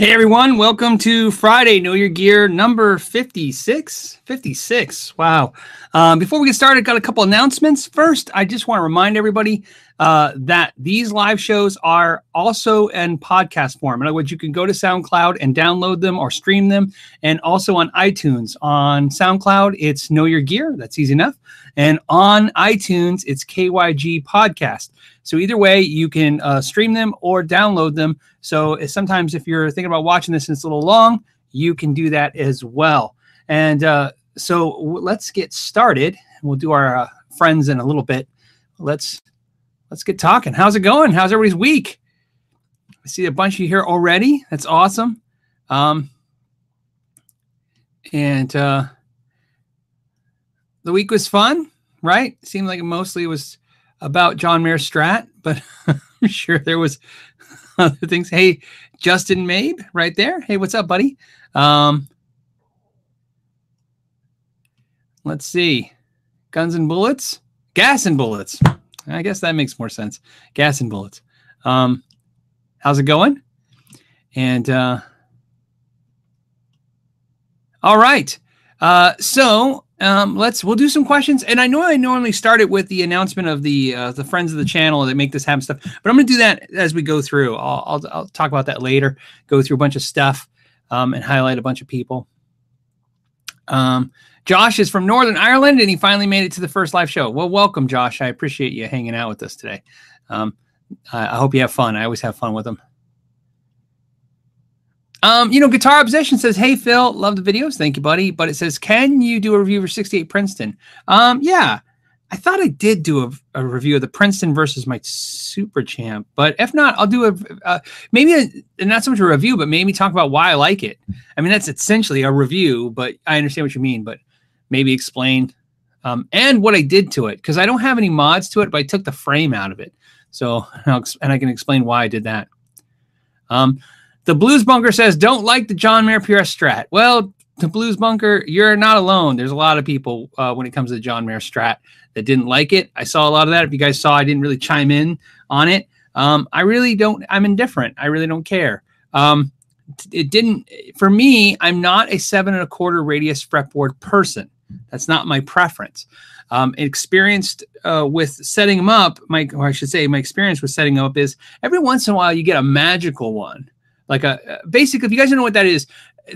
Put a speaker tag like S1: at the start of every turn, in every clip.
S1: Hey everyone, welcome to Friday Know Your Gear number 56. 56. Wow. Um, before we get started, got a couple announcements. First, I just want to remind everybody uh, that these live shows are also in podcast form. In other words, you can go to SoundCloud and download them or stream them, and also on iTunes. On SoundCloud, it's Know Your Gear. That's easy enough. And on iTunes, it's KYG Podcast. So either way, you can uh, stream them or download them. So sometimes if you're thinking about watching this and it's a little long, you can do that as well. And uh, so let's get started. We'll do our uh, friends in a little bit. Let's let's get talking. How's it going? How's everybody's week? I see a bunch of you here already. That's awesome. Um, and uh, the week was fun, right? Seemed like it mostly was about John Mayer Strat, but I'm sure there was other things. Hey, Justin Mabe, right there. Hey, what's up, buddy? Um, let's see. Guns and bullets, gas and bullets. I guess that makes more sense. Gas and bullets. Um, how's it going? And uh, all right. Uh, so um, let's we'll do some questions, and I know I normally start it with the announcement of the uh, the friends of the channel that make this happen stuff, but I'm going to do that as we go through. I'll, I'll, I'll talk about that later. Go through a bunch of stuff um, and highlight a bunch of people. Um, Josh is from Northern Ireland, and he finally made it to the first live show. Well, welcome, Josh. I appreciate you hanging out with us today. Um, I, I hope you have fun. I always have fun with them. Um, you know, Guitar Obsession says, "Hey Phil, love the videos, thank you, buddy." But it says, "Can you do a review for 68 Princeton?" Um, yeah, I thought I did do a, a review of the Princeton versus my Super Champ, but if not, I'll do a uh, maybe a, not so much a review, but maybe talk about why I like it. I mean, that's essentially a review, but I understand what you mean. But maybe explain um, and what I did to it because I don't have any mods to it, but I took the frame out of it, so and I can explain why I did that. Um, the Blues Bunker says, don't like the John Mayer PRS Strat. Well, the Blues Bunker, you're not alone. There's a lot of people uh, when it comes to the John Mayer Strat that didn't like it. I saw a lot of that. If you guys saw, I didn't really chime in on it. Um, I really don't, I'm indifferent. I really don't care. Um, it didn't, for me, I'm not a seven and a quarter radius fretboard person. That's not my preference. Um, experienced uh, with setting them up, my, or I should say, my experience with setting them up is every once in a while you get a magical one like a basically if you guys don't know what that is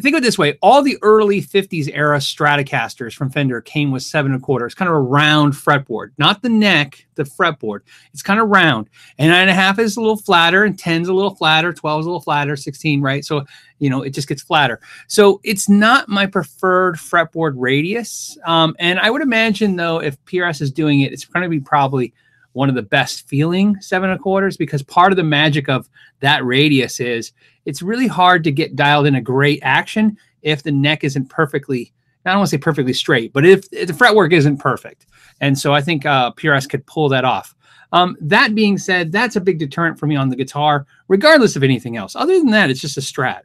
S1: think of it this way. All the early 50s era stratocasters from fender came with seven and a quarter. It's kind of a round fretboard not the neck the fretboard. It's kind of round. And nine and a half is a little flatter and 10's a little flatter 12 is a little flatter 16 right? So you know it just gets flatter. So it's not my preferred fretboard radius. Um, and i would imagine though if prs is doing it it's going to be probably one of the best feeling seven and a quarters because part of the magic of that radius is it's really hard to get dialed in a great action if the neck isn't perfectly I don't want to say perfectly straight, but if, if the fretwork isn't perfect. And so I think uh, PRS could pull that off. Um, that being said, that's a big deterrent for me on the guitar, regardless of anything else. Other than that, it's just a strat.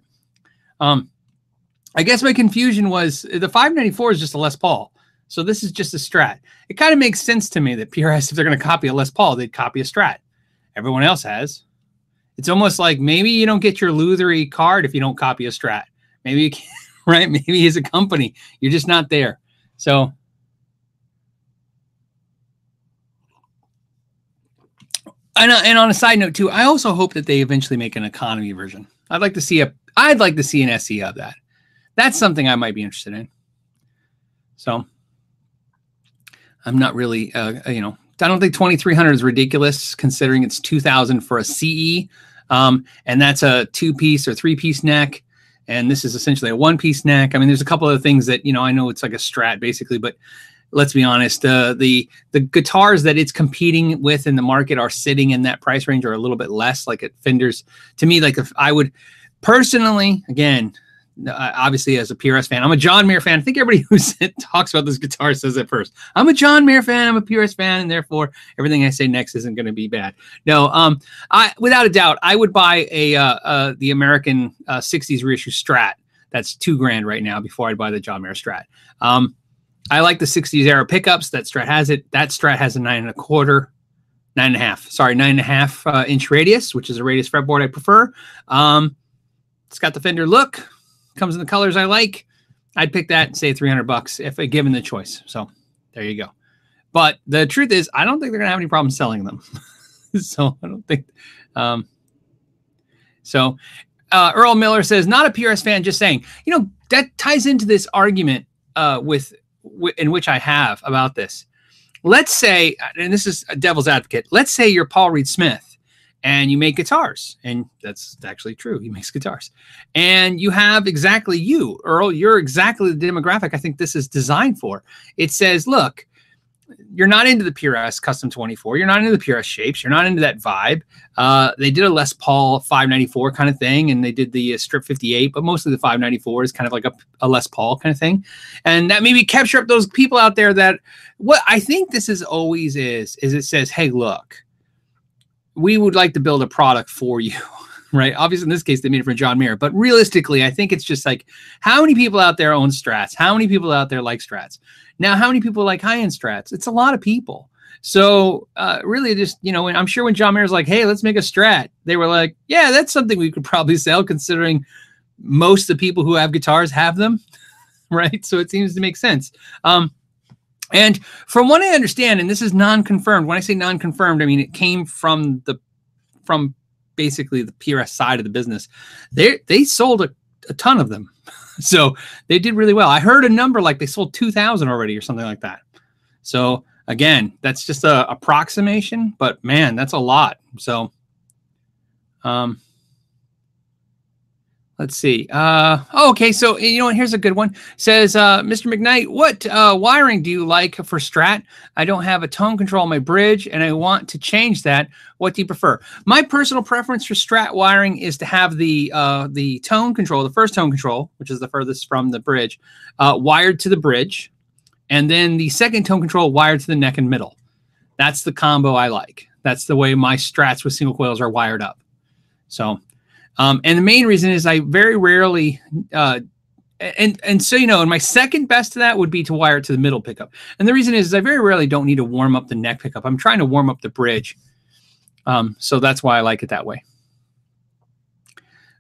S1: Um, I guess my confusion was the 594 is just a Les Paul. So this is just a strat. It kind of makes sense to me that PRS, if they're going to copy a Les Paul, they'd copy a strat. Everyone else has. It's almost like maybe you don't get your Luthery card if you don't copy a strat. Maybe you can, right? Maybe as a company, you're just not there. So and, uh, and on a side note too, I also hope that they eventually make an economy version. I'd like to see a I'd like to see an SE of that. That's something I might be interested in. So I'm not really, uh, you know, I don't think 2300 is ridiculous considering it's 2000 for a CE. Um, and that's a two piece or three piece neck. And this is essentially a one piece neck. I mean, there's a couple of things that, you know, I know it's like a strat basically, but let's be honest, uh, the, the guitars that it's competing with in the market are sitting in that price range or a little bit less like at Fenders to me, like if I would personally, again, obviously as a PRS fan. I'm a John Mayer fan. I think everybody who talks about this guitar says it first. I'm a John Mayer fan. I'm a PRS fan, and therefore everything I say next isn't going to be bad. No, um, I without a doubt I would buy a uh, uh, the American uh, '60s reissue Strat. That's two grand right now before I'd buy the John Mayer Strat. Um, I like the '60s era pickups. That Strat has it. That Strat has a nine and a quarter. Nine and a half, sorry, nine and a half uh, inch radius, which is a radius fretboard I prefer. Um, it's got the fender look, comes in the colors I like. I'd pick that and say 300 bucks if given the choice. So there you go. But the truth is, I don't think they're gonna have any problem selling them. so I don't think. Um, so uh, Earl Miller says, not a PRS fan, just saying. You know that ties into this argument uh, with w- in which I have about this. Let's say, and this is a devil's advocate. Let's say you're Paul Reed Smith and you make guitars and that's actually true he makes guitars and you have exactly you earl you're exactly the demographic i think this is designed for it says look you're not into the PRS Custom 24. You're not into the PRS shapes. You're not into that vibe. Uh, they did a Les Paul 594 kind of thing, and they did the uh, Stripped 58, but mostly the 594 is kind of like a, a Les Paul kind of thing, and that maybe capture up those people out there that what I think this is always is is it says, hey, look, we would like to build a product for you. right? Obviously, in this case, they made it for John Mayer, but realistically, I think it's just like how many people out there own strats? How many people out there like strats? Now, how many people like high end strats? It's a lot of people. So, uh, really, just you know, I'm sure when John Mayer's like, "Hey, let's make a strat," they were like, "Yeah, that's something we could probably sell," considering most of the people who have guitars have them, right? So it seems to make sense. Um, and from what I understand, and this is non-confirmed. When I say non-confirmed, I mean it came from the from basically the PRS side of the business, they they sold a, a ton of them. so they did really well. I heard a number like they sold 2,000 already or something like that. So again, that's just a approximation, but man, that's a lot. So, um, Let's see. Uh, oh, okay. So you know, here's a good one. says uh, Mr. McKnight, what uh, wiring do you like for Strat? I don't have a tone control on my bridge, and I want to change that. What do you prefer? My personal preference for Strat wiring is to have the uh, the tone control, the first tone control, which is the furthest from the bridge, uh, wired to the bridge, and then the second tone control wired to the neck and middle. That's the combo I like. That's the way my Strats with single coils are wired up. So um, and the main reason is I very rarely, uh, and and so you know, and my second best to that would be to wire it to the middle pickup. And the reason is, is I very rarely don't need to warm up the neck pickup. I'm trying to warm up the bridge, um, so that's why I like it that way.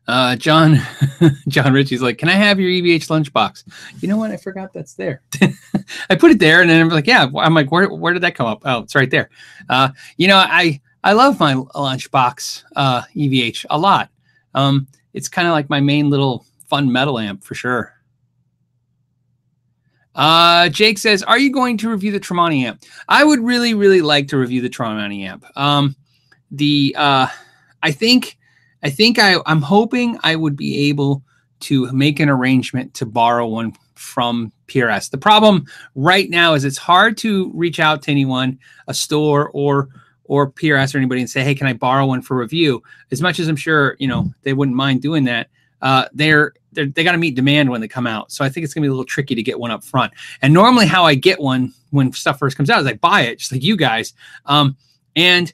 S1: Uh, John, John Ritchie's like, can I have your EVH lunchbox? You know what? I forgot that's there. I put it there, and then I'm like, yeah. I'm like, where, where did that come up? Oh, it's right there. Uh, you know, I I love my lunchbox uh, EVH a lot. Um, it's kind of like my main little fun metal amp for sure. Uh, Jake says, "Are you going to review the Tremonti amp?" I would really, really like to review the Tremonti amp. Um, the uh, I think, I think I, I'm hoping I would be able to make an arrangement to borrow one from PRS. The problem right now is it's hard to reach out to anyone, a store or or PRS or anybody and say, "Hey, can I borrow one for review?" As much as I'm sure you know they wouldn't mind doing that, uh, they're, they're they got to meet demand when they come out. So I think it's gonna be a little tricky to get one up front. And normally, how I get one when stuff first comes out is I buy it, just like you guys. Um, and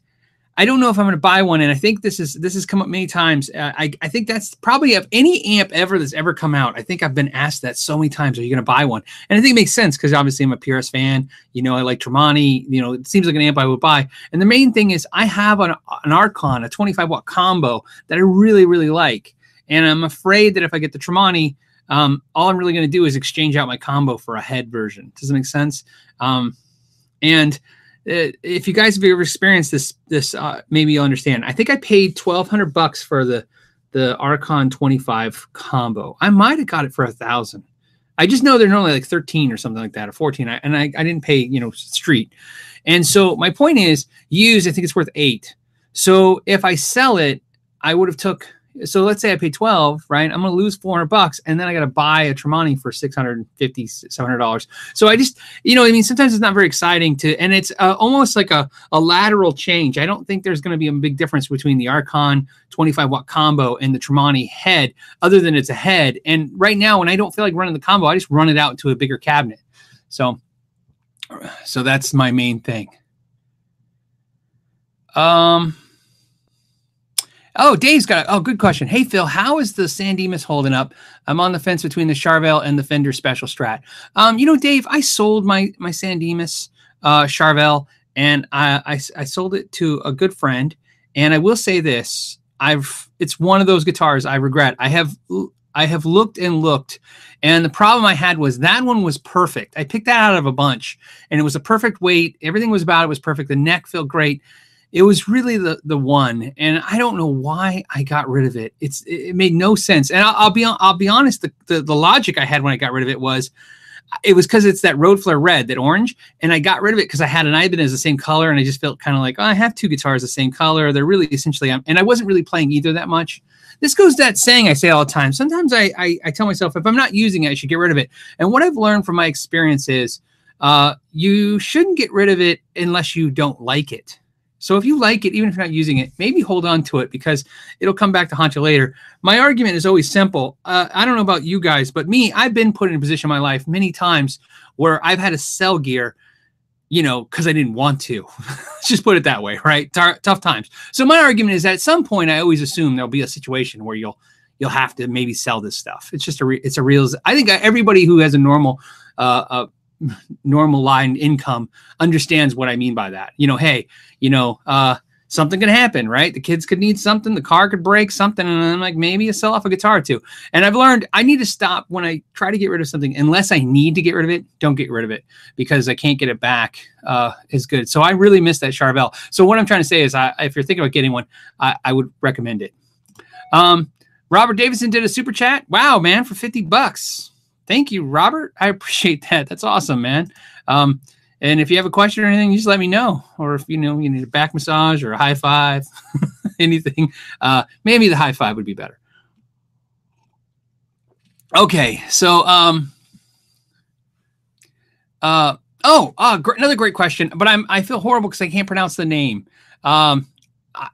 S1: I don't know if I'm going to buy one, and I think this is this has come up many times. Uh, I I think that's probably of any amp ever that's ever come out. I think I've been asked that so many times. Are you going to buy one? And I think it makes sense because obviously I'm a PRS fan. You know, I like Tremonti. You know, it seems like an amp I would buy. And the main thing is I have an an Archon, a 25 watt combo that I really really like, and I'm afraid that if I get the Tremonti, um, all I'm really going to do is exchange out my combo for a head version. Does it make sense? Um, and if you guys have ever experienced this, this uh, maybe you'll understand. I think I paid twelve hundred bucks for the the Archon twenty five combo. I might have got it for a thousand. I just know they're normally like thirteen or something like that, or fourteen. I, and I, I didn't pay you know street. And so my point is, used I think it's worth eight. So if I sell it, I would have took so let's say I pay 12, right? I'm going to lose 400 bucks and then I got to buy a Tremonti for 650, 700 dollars. So I just, you know, I mean, sometimes it's not very exciting to, and it's uh, almost like a, a lateral change. I don't think there's going to be a big difference between the Archon 25 watt combo and the Tremonti head, other than it's a head. And right now, when I don't feel like running the combo, I just run it out to a bigger cabinet. So, so that's my main thing. Um, Oh, Dave's got a oh good question. Hey Phil, how is the San Dimas holding up? I'm on the fence between the Charvel and the Fender Special Strat. Um, you know, Dave, I sold my my San Dimas uh, Charvel, and I, I I sold it to a good friend. And I will say this: I've it's one of those guitars I regret. I have I have looked and looked, and the problem I had was that one was perfect. I picked that out of a bunch, and it was a perfect weight. Everything was about it was perfect. The neck felt great. It was really the the one, and I don't know why I got rid of it. It's it made no sense. And I'll, I'll be I'll be honest. The, the the logic I had when I got rid of it was it was because it's that road flare red, that orange, and I got rid of it because I had an Ibanez the same color, and I just felt kind of like oh, I have two guitars the same color. They're really essentially, and I wasn't really playing either that much. This goes that saying I say all the time. Sometimes I, I, I tell myself if I'm not using it, I should get rid of it. And what I've learned from my experience is uh, you shouldn't get rid of it unless you don't like it. So if you like it, even if you're not using it, maybe hold on to it because it'll come back to haunt you later. My argument is always simple. Uh, I don't know about you guys, but me, I've been put in a position in my life many times where I've had to sell gear, you know, because I didn't want to. Let's just put it that way, right? T- tough times. So my argument is that at some point, I always assume there'll be a situation where you'll you'll have to maybe sell this stuff. It's just a re- it's a real. I think everybody who has a normal uh, uh, normal line income understands what I mean by that. You know, hey, you know, uh, something could happen, right? The kids could need something, the car could break something, and I'm like, maybe you sell off a guitar too. And I've learned I need to stop when I try to get rid of something, unless I need to get rid of it, don't get rid of it because I can't get it back uh, is good. So I really miss that Charvel. So what I'm trying to say is, I, if you're thinking about getting one, I, I would recommend it. Um, Robert Davidson did a super chat. Wow, man, for 50 bucks. Thank you, Robert. I appreciate that. That's awesome, man. Um, and if you have a question or anything, just let me know. Or if you know you need a back massage or a high five, anything, uh, maybe the high five would be better. Okay, so um, uh, oh, uh, gr- another great question, but I'm I feel horrible because I can't pronounce the name. Um,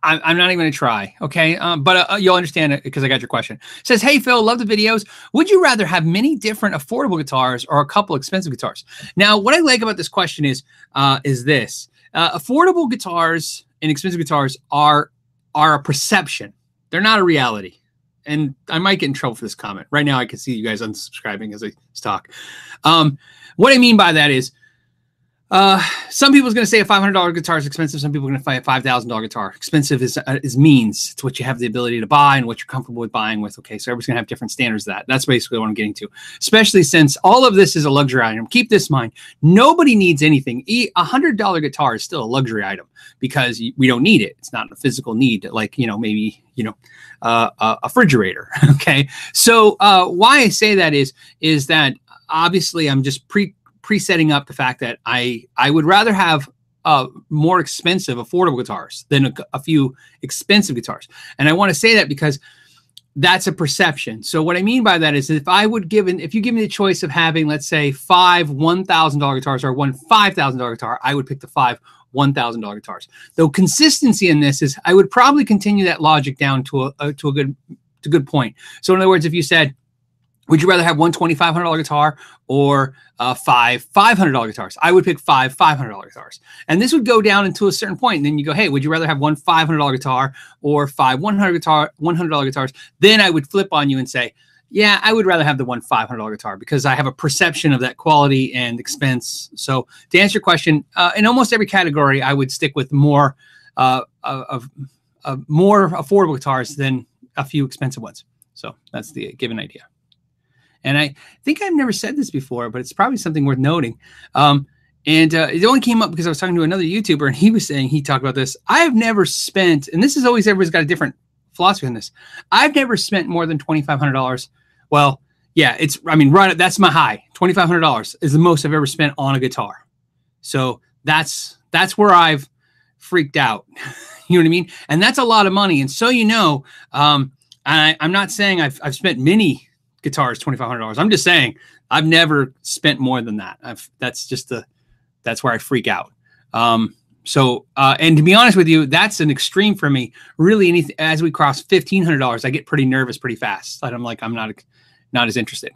S1: I, am not even to try. Okay. Um, but uh, you'll understand it because I got your question. It says, Hey, Phil, love the videos. Would you rather have many different affordable guitars or a couple expensive guitars? Now, what I like about this question is, uh, is this uh, affordable guitars and expensive guitars are, are a perception. They're not a reality. And I might get in trouble for this comment. Right now, I can see you guys unsubscribing as I talk. Um, what I mean by that is, uh, some people's going to say a $500 guitar is expensive. Some people are going to say a $5,000 guitar. Expensive is, uh, is means. It's what you have the ability to buy and what you're comfortable with buying with. Okay. So everybody's going to have different standards of that. That's basically what I'm getting to, especially since all of this is a luxury item. Keep this in mind. Nobody needs anything. A $100 guitar is still a luxury item because we don't need it. It's not a physical need like, you know, maybe, you know, uh, a refrigerator. okay. So uh, why I say that is, is that obviously I'm just pre pre-setting up the fact that I I would rather have uh, more expensive, affordable guitars than a, a, few expensive guitars. And I want to say that because that's a perception. So what I mean by that is if I would give an, if you give me the choice of having, let's say, five one thousand dollar guitars or one five thousand dollar guitar, I would pick the five one thousand dollar guitars. Though consistency in this is, I would probably continue that logic down to a, a to a good to good point. So in other words, if you said would you rather have one $2,500 guitar or uh, five $500 guitars? I would pick five $500 guitars. And this would go down until a certain point. And then you go, hey, would you rather have one $500 guitar or five 100 guitar, $100 guitars? Then I would flip on you and say, yeah, I would rather have the one $500 guitar because I have a perception of that quality and expense. So to answer your question, uh, in almost every category, I would stick with more uh, of, of more affordable guitars than a few expensive ones. So that's the given idea. And I think I've never said this before, but it's probably something worth noting. Um, and uh, it only came up because I was talking to another YouTuber and he was saying, he talked about this. I have never spent, and this is always everybody's got a different philosophy on this. I've never spent more than $2,500. Well, yeah, it's, I mean, run that's my high. $2,500 is the most I've ever spent on a guitar. So that's, that's where I've freaked out. you know what I mean? And that's a lot of money. And so, you know, um, I, I'm not saying I've, I've spent many guitar is twenty five hundred dollars. I'm just saying I've never spent more than that. I've that's just the that's where I freak out. Um, so uh, and to be honest with you, that's an extreme for me. Really, anything as we cross fifteen hundred dollars, I get pretty nervous pretty fast. I'm like I'm not not as interested.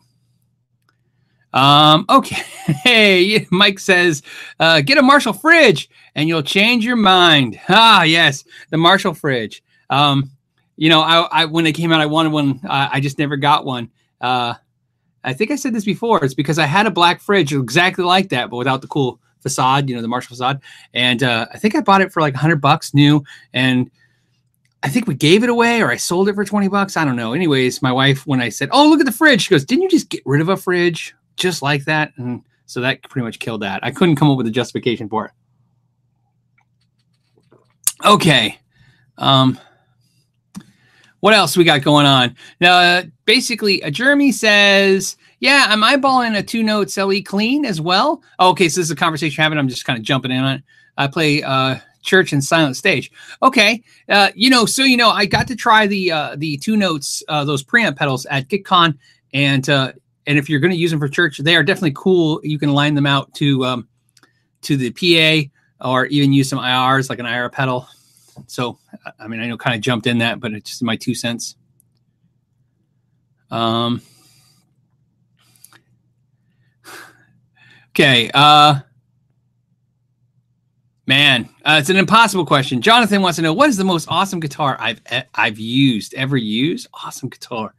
S1: Um, okay. Hey, Mike says, uh, get a Marshall fridge and you'll change your mind. Ah, yes, the Marshall fridge. Um, you know, I, I when they came out, I wanted one. I just never got one. Uh, I think I said this before. It's because I had a black fridge exactly like that, but without the cool facade, you know, the Marshall facade. And uh, I think I bought it for like hundred bucks new. And I think we gave it away or I sold it for 20 bucks. I don't know. Anyways, my wife, when I said, Oh, look at the fridge, she goes, Didn't you just get rid of a fridge just like that? And so that pretty much killed that. I couldn't come up with a justification for it. Okay. Um, what else we got going on? Now, uh, basically, a Jeremy says, Yeah, I'm eyeballing a two notes LE clean as well. Oh, okay, so this is a conversation having. I'm just kind of jumping in on it. I play uh, church and silent stage. Okay, uh, you know, so you know, I got to try the uh, the two notes, uh, those preamp pedals at GitCon, and uh, and if you're going to use them for church, they are definitely cool. You can line them out to um, to the PA or even use some IRs like an IR pedal. So, I mean, I know kind of jumped in that, but it's just my two cents. Um. Okay. Uh Man, uh, it's an impossible question. Jonathan wants to know what is the most awesome guitar I've I've used ever used. Awesome guitar.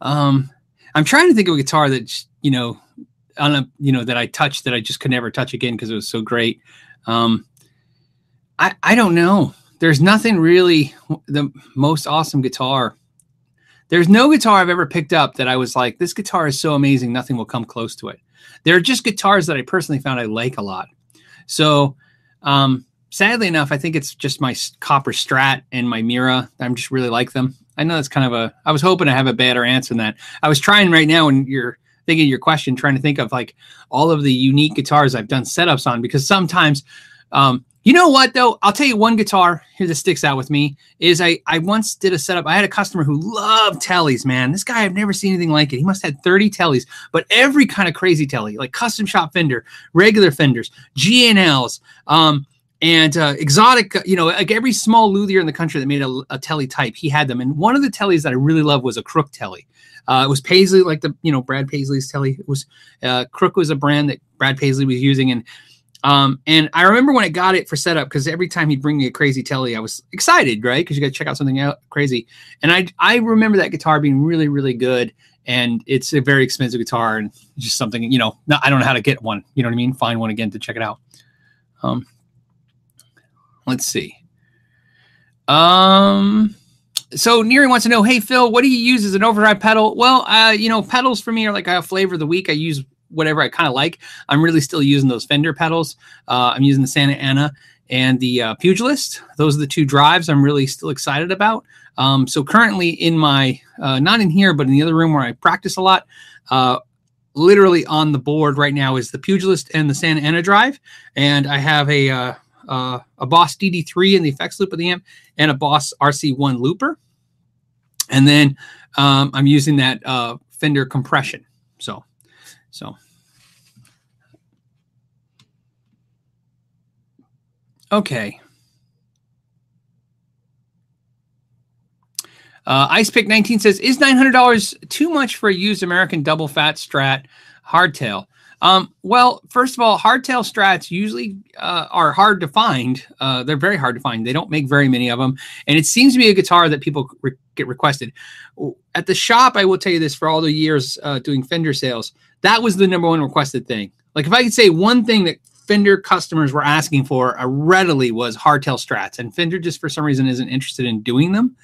S1: Um, I'm trying to think of a guitar that you know, on a you know that I touched that I just could never touch again because it was so great. Um, I I don't know. There's nothing really the most awesome guitar. There's no guitar I've ever picked up that I was like, this guitar is so amazing, nothing will come close to it. There are just guitars that I personally found I like a lot. So um, sadly enough, I think it's just my copper strat and my Mira. I'm just really like them. I know that's kind of a. I was hoping to have a better answer than that. I was trying right now, and you're thinking your question, trying to think of like all of the unique guitars I've done setups on because sometimes, um, you know what though? I'll tell you one guitar here that sticks out with me is I I once did a setup. I had a customer who loved tellies, man. This guy I've never seen anything like it. He must have had 30 tellies, but every kind of crazy telly, like custom shop fender, regular fenders, G&Ls, um, and uh, exotic, you know, like every small luthier in the country that made a, a telly type, he had them. And one of the tellies that I really loved was a Crook telly. Uh, it was Paisley, like the you know Brad Paisley's telly. It was uh, Crook was a brand that Brad Paisley was using, and um, and I remember when I got it for setup because every time he'd bring me a crazy telly, I was excited, right? Because you got to check out something out crazy. And I I remember that guitar being really really good, and it's a very expensive guitar and just something you know. Not, I don't know how to get one. You know what I mean? Find one again to check it out. Um, let's see. Um. So Neri wants to know, hey Phil, what do you use as an overdrive pedal? Well, uh, you know, pedals for me are like a flavor of the week. I use whatever I kind of like. I'm really still using those Fender pedals. Uh, I'm using the Santa Ana and the uh, Pugilist. Those are the two drives I'm really still excited about. Um, so currently in my, uh, not in here, but in the other room where I practice a lot, uh, literally on the board right now is the Pugilist and the Santa Ana drive. And I have a, uh, uh, a Boss DD3 in the effects loop of the amp and a Boss RC1 looper. And then um, I'm using that uh, Fender compression. So so, okay. Uh, Ice Pick 19 says, Is $900 too much for a used American double fat strat hardtail? Um, well, first of all, hardtail strats usually uh, are hard to find. Uh, they're very hard to find. They don't make very many of them. And it seems to be a guitar that people re- get requested. At the shop, I will tell you this for all the years uh, doing Fender sales, that was the number one requested thing. Like if I could say one thing that Fender customers were asking for uh, readily was hardtail strats, and Fender just for some reason isn't interested in doing them.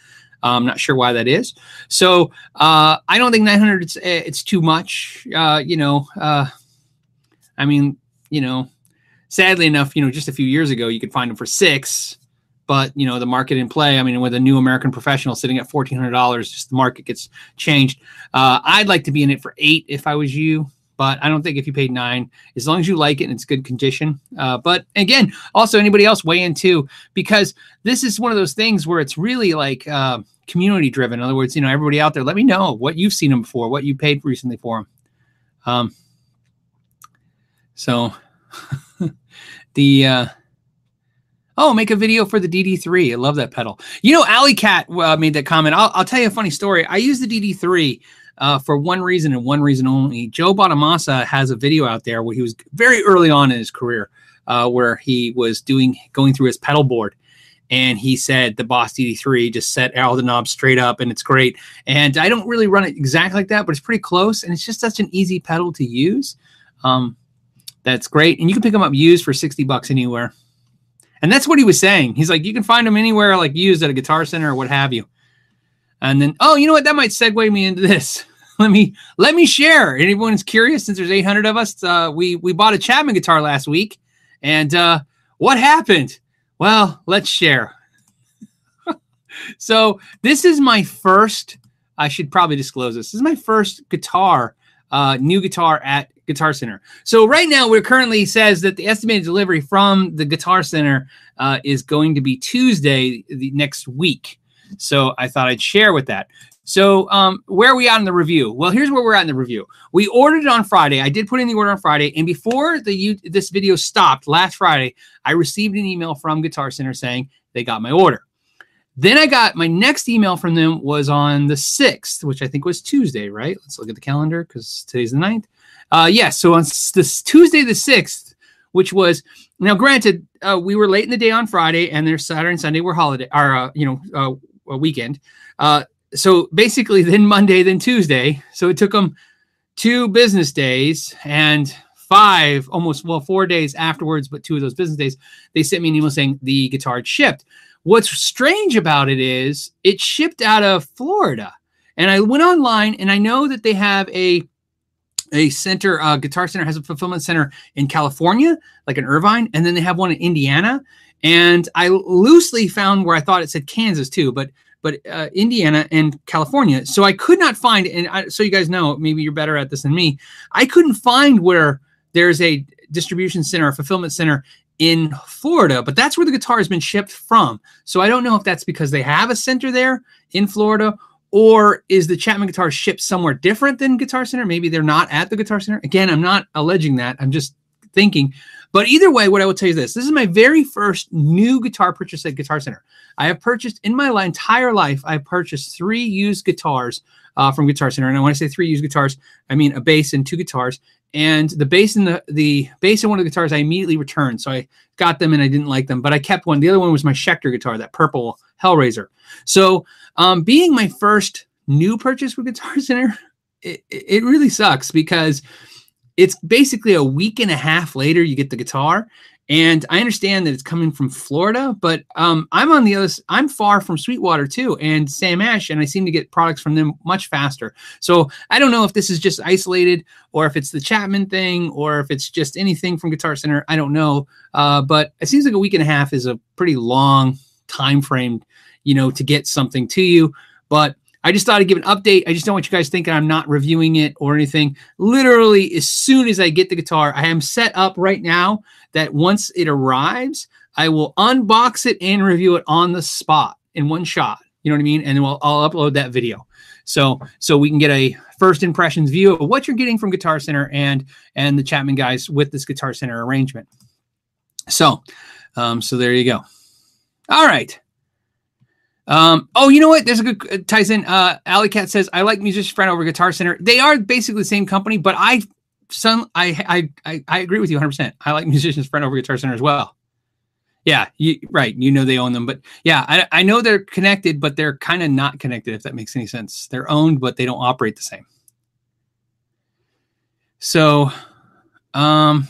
S1: Uh, I'm not sure why that is. So uh, I don't think 900 it's, eh, it's too much. Uh, you know, uh, I mean, you know, sadly enough, you know, just a few years ago you could find them for six, but you know the market in play. I mean, with a new American professional sitting at fourteen hundred dollars, just the market gets changed. Uh, I'd like to be in it for eight if I was you, but I don't think if you paid nine, as long as you like it and it's good condition. Uh, but again, also anybody else weigh in too, because this is one of those things where it's really like uh, community driven. In other words, you know, everybody out there, let me know what you've seen them before, what you paid recently for them. Um, so the uh, Oh, make a video for the DD3. I love that pedal. You know, Alley Cat uh, made that comment. I'll, I'll, tell you a funny story. I use the DD3 uh, for one reason and one reason only. Joe Bonamassa has a video out there where he was very early on in his career, uh, where he was doing going through his pedal board, and he said the Boss DD3 just set all the knobs straight up, and it's great. And I don't really run it exactly like that, but it's pretty close, and it's just such an easy pedal to use. Um, that's great, and you can pick them up used for sixty bucks anywhere. And that's what he was saying. He's like, you can find them anywhere, like used at a guitar center or what have you. And then, oh, you know what? That might segue me into this. let me let me share. Anyone's curious, since there's 800 of us, uh, we we bought a Chapman guitar last week, and uh, what happened? Well, let's share. so this is my first. I should probably disclose this. This is my first guitar, uh, new guitar at Guitar Center. So right now, we're currently says that the estimated delivery from the Guitar Center uh, is going to be Tuesday the next week. So I thought I'd share with that. So um, where are we at in the review? Well, here's where we're at in the review. We ordered it on Friday. I did put in the order on Friday, and before the you, this video stopped last Friday, I received an email from Guitar Center saying they got my order. Then I got my next email from them was on the 6th, which I think was Tuesday, right? Let's look at the calendar because today's the 9th. Uh, yes, yeah, so on this Tuesday the 6th, which was now granted, uh, we were late in the day on Friday, and their Saturday and Sunday were holiday, or uh, you know, uh, a weekend. Uh, so basically, then Monday, then Tuesday. So it took them two business days and five, almost well, four days afterwards, but two of those business days, they sent me an email saying the guitar shipped. What's strange about it is it shipped out of Florida. And I went online and I know that they have a a center, uh, Guitar Center has a fulfillment center in California, like in Irvine, and then they have one in Indiana. And I loosely found where I thought it said Kansas too, but but uh, Indiana and California. So I could not find, and I, so you guys know, maybe you're better at this than me. I couldn't find where there's a distribution center, a fulfillment center in Florida, but that's where the guitar has been shipped from. So I don't know if that's because they have a center there in Florida or is the Chapman guitar shipped somewhere different than Guitar Center? Maybe they're not at the Guitar Center. Again, I'm not alleging that. I'm just thinking. But either way, what I will tell you is this this is my very first new guitar purchase at Guitar Center. I have purchased in my entire life, I've purchased three used guitars uh, from Guitar Center. And when I say three used guitars, I mean a bass and two guitars and the bass in the the bass in one of the guitars I immediately returned. So I got them and I didn't like them, but I kept one. The other one was my Schecter guitar, that purple Hellraiser. So um, being my first new purchase with Guitar Center, it, it really sucks because it's basically a week and a half later you get the guitar and I understand that it's coming from Florida, but um, I'm on the other. I'm far from Sweetwater too, and Sam Ash, and I seem to get products from them much faster. So I don't know if this is just isolated, or if it's the Chapman thing, or if it's just anything from Guitar Center. I don't know, uh, but it seems like a week and a half is a pretty long time frame, you know, to get something to you. But I just thought I'd give an update. I just don't want you guys thinking I'm not reviewing it or anything. Literally, as soon as I get the guitar, I am set up right now that once it arrives, I will unbox it and review it on the spot in one shot. You know what I mean? And then we'll, I'll upload that video. So so we can get a first impressions view of what you're getting from Guitar Center and and the Chapman guys with this Guitar Center arrangement. So um, so there you go. All right. Um, oh, you know what? There's a good uh, ties in. Uh, Alley Cat says, I like Musician Friend over Guitar Center. They are basically the same company, but I, some, I, I, I, I agree with you 100%. I like Musician's Friend over Guitar Center as well. Yeah, you, right. You know they own them, but yeah, I, I know they're connected, but they're kind of not connected. If that makes any sense, they're owned, but they don't operate the same. So, um,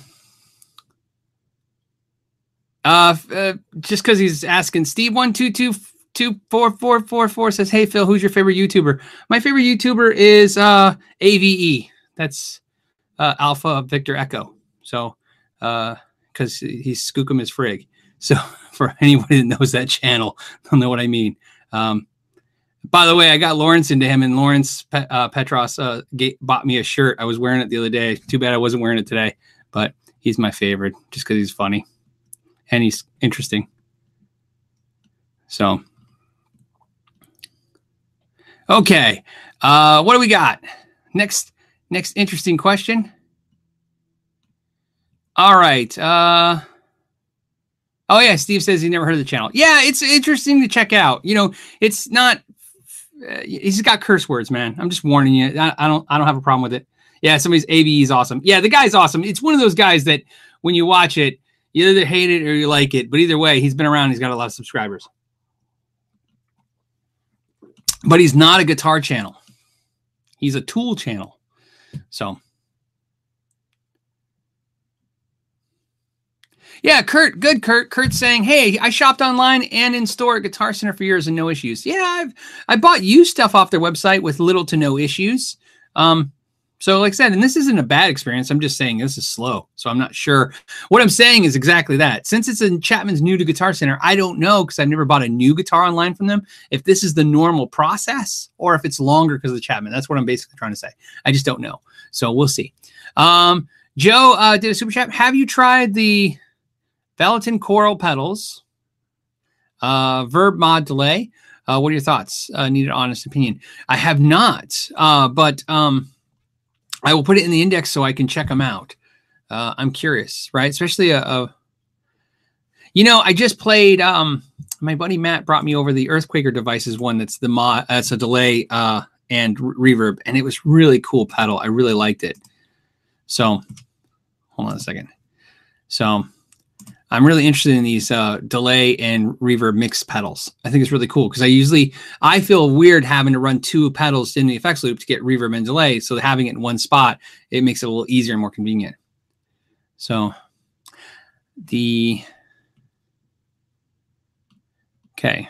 S1: uh, uh just because he's asking Steve one two two two four four four four says, "Hey Phil, who's your favorite YouTuber?" My favorite YouTuber is uh, AVE. That's uh, Alpha Victor Echo. So, because uh, he's Skookum is Frig. So, for anybody that knows that channel, they'll know what I mean. Um, by the way, I got Lawrence into him, and Lawrence uh, Petros uh, bought me a shirt. I was wearing it the other day. Too bad I wasn't wearing it today, but he's my favorite just because he's funny and he's interesting. So, Okay. Uh, what do we got? Next, next interesting question. All right. Uh, oh yeah, Steve says he never heard of the channel. Yeah, it's interesting to check out. You know, it's not. Uh, he's got curse words, man. I'm just warning you. I, I, don't. I don't have a problem with it. Yeah, somebody's AVE is awesome. Yeah, the guy's awesome. It's one of those guys that when you watch it, you either hate it or you like it. But either way, he's been around. He's got a lot of subscribers but he's not a guitar channel. He's a tool channel. So Yeah, Kurt, good Kurt. Kurt's saying, "Hey, I shopped online and in store at Guitar Center for years and no issues." Yeah, I've I bought used stuff off their website with little to no issues. Um, so, like I said, and this isn't a bad experience. I'm just saying this is slow. So I'm not sure. What I'm saying is exactly that. Since it's in Chapman's new to Guitar Center, I don't know because I've never bought a new guitar online from them. If this is the normal process or if it's longer because of the Chapman. That's what I'm basically trying to say. I just don't know. So we'll see. Um, Joe uh, did a super chat. Have you tried the Valeton Coral pedals? Uh, verb mod delay. Uh, what are your thoughts? Uh, need an honest opinion. I have not, uh, but um, I will put it in the index so I can check them out. Uh, I'm curious, right? Especially a, a, you know, I just played. Um, my buddy Matt brought me over the Earthquaker devices one. That's the mod. That's a delay uh, and re- reverb, and it was really cool pedal. I really liked it. So, hold on a second. So, I'm really interested in these uh, delay and reverb mixed pedals. I think it's really cool because I usually I feel weird having to run two pedals in the effects loop to get reverb and delay. So having it in one spot, it makes it a little easier and more convenient. So the okay.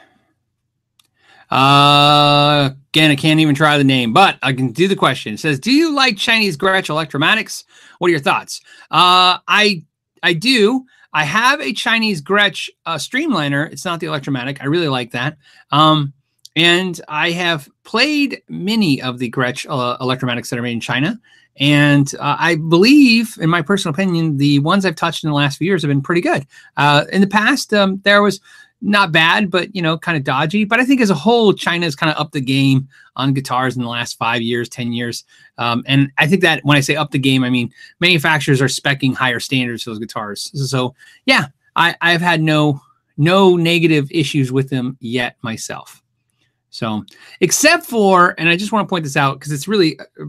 S1: Uh, again, I can't even try the name, but I can do the question. It says, "Do you like Chinese Gretsch Electromatics? What are your thoughts?" Uh, I I do. I have a Chinese Gretsch uh, Streamliner. It's not the Electromatic. I really like that. Um, and I have played many of the Gretsch uh, Electromatics that are made in China. And uh, I believe, in my personal opinion, the ones I've touched in the last few years have been pretty good. Uh, in the past, um, there was not bad, but you know, kind of dodgy. But I think as a whole, China has kind of up the game on guitars in the last five years, ten years. Um, and I think that when I say up the game, I mean manufacturers are specking higher standards for those guitars. So yeah, I, I've had no no negative issues with them yet myself. So except for, and I just want to point this out because it's really uh,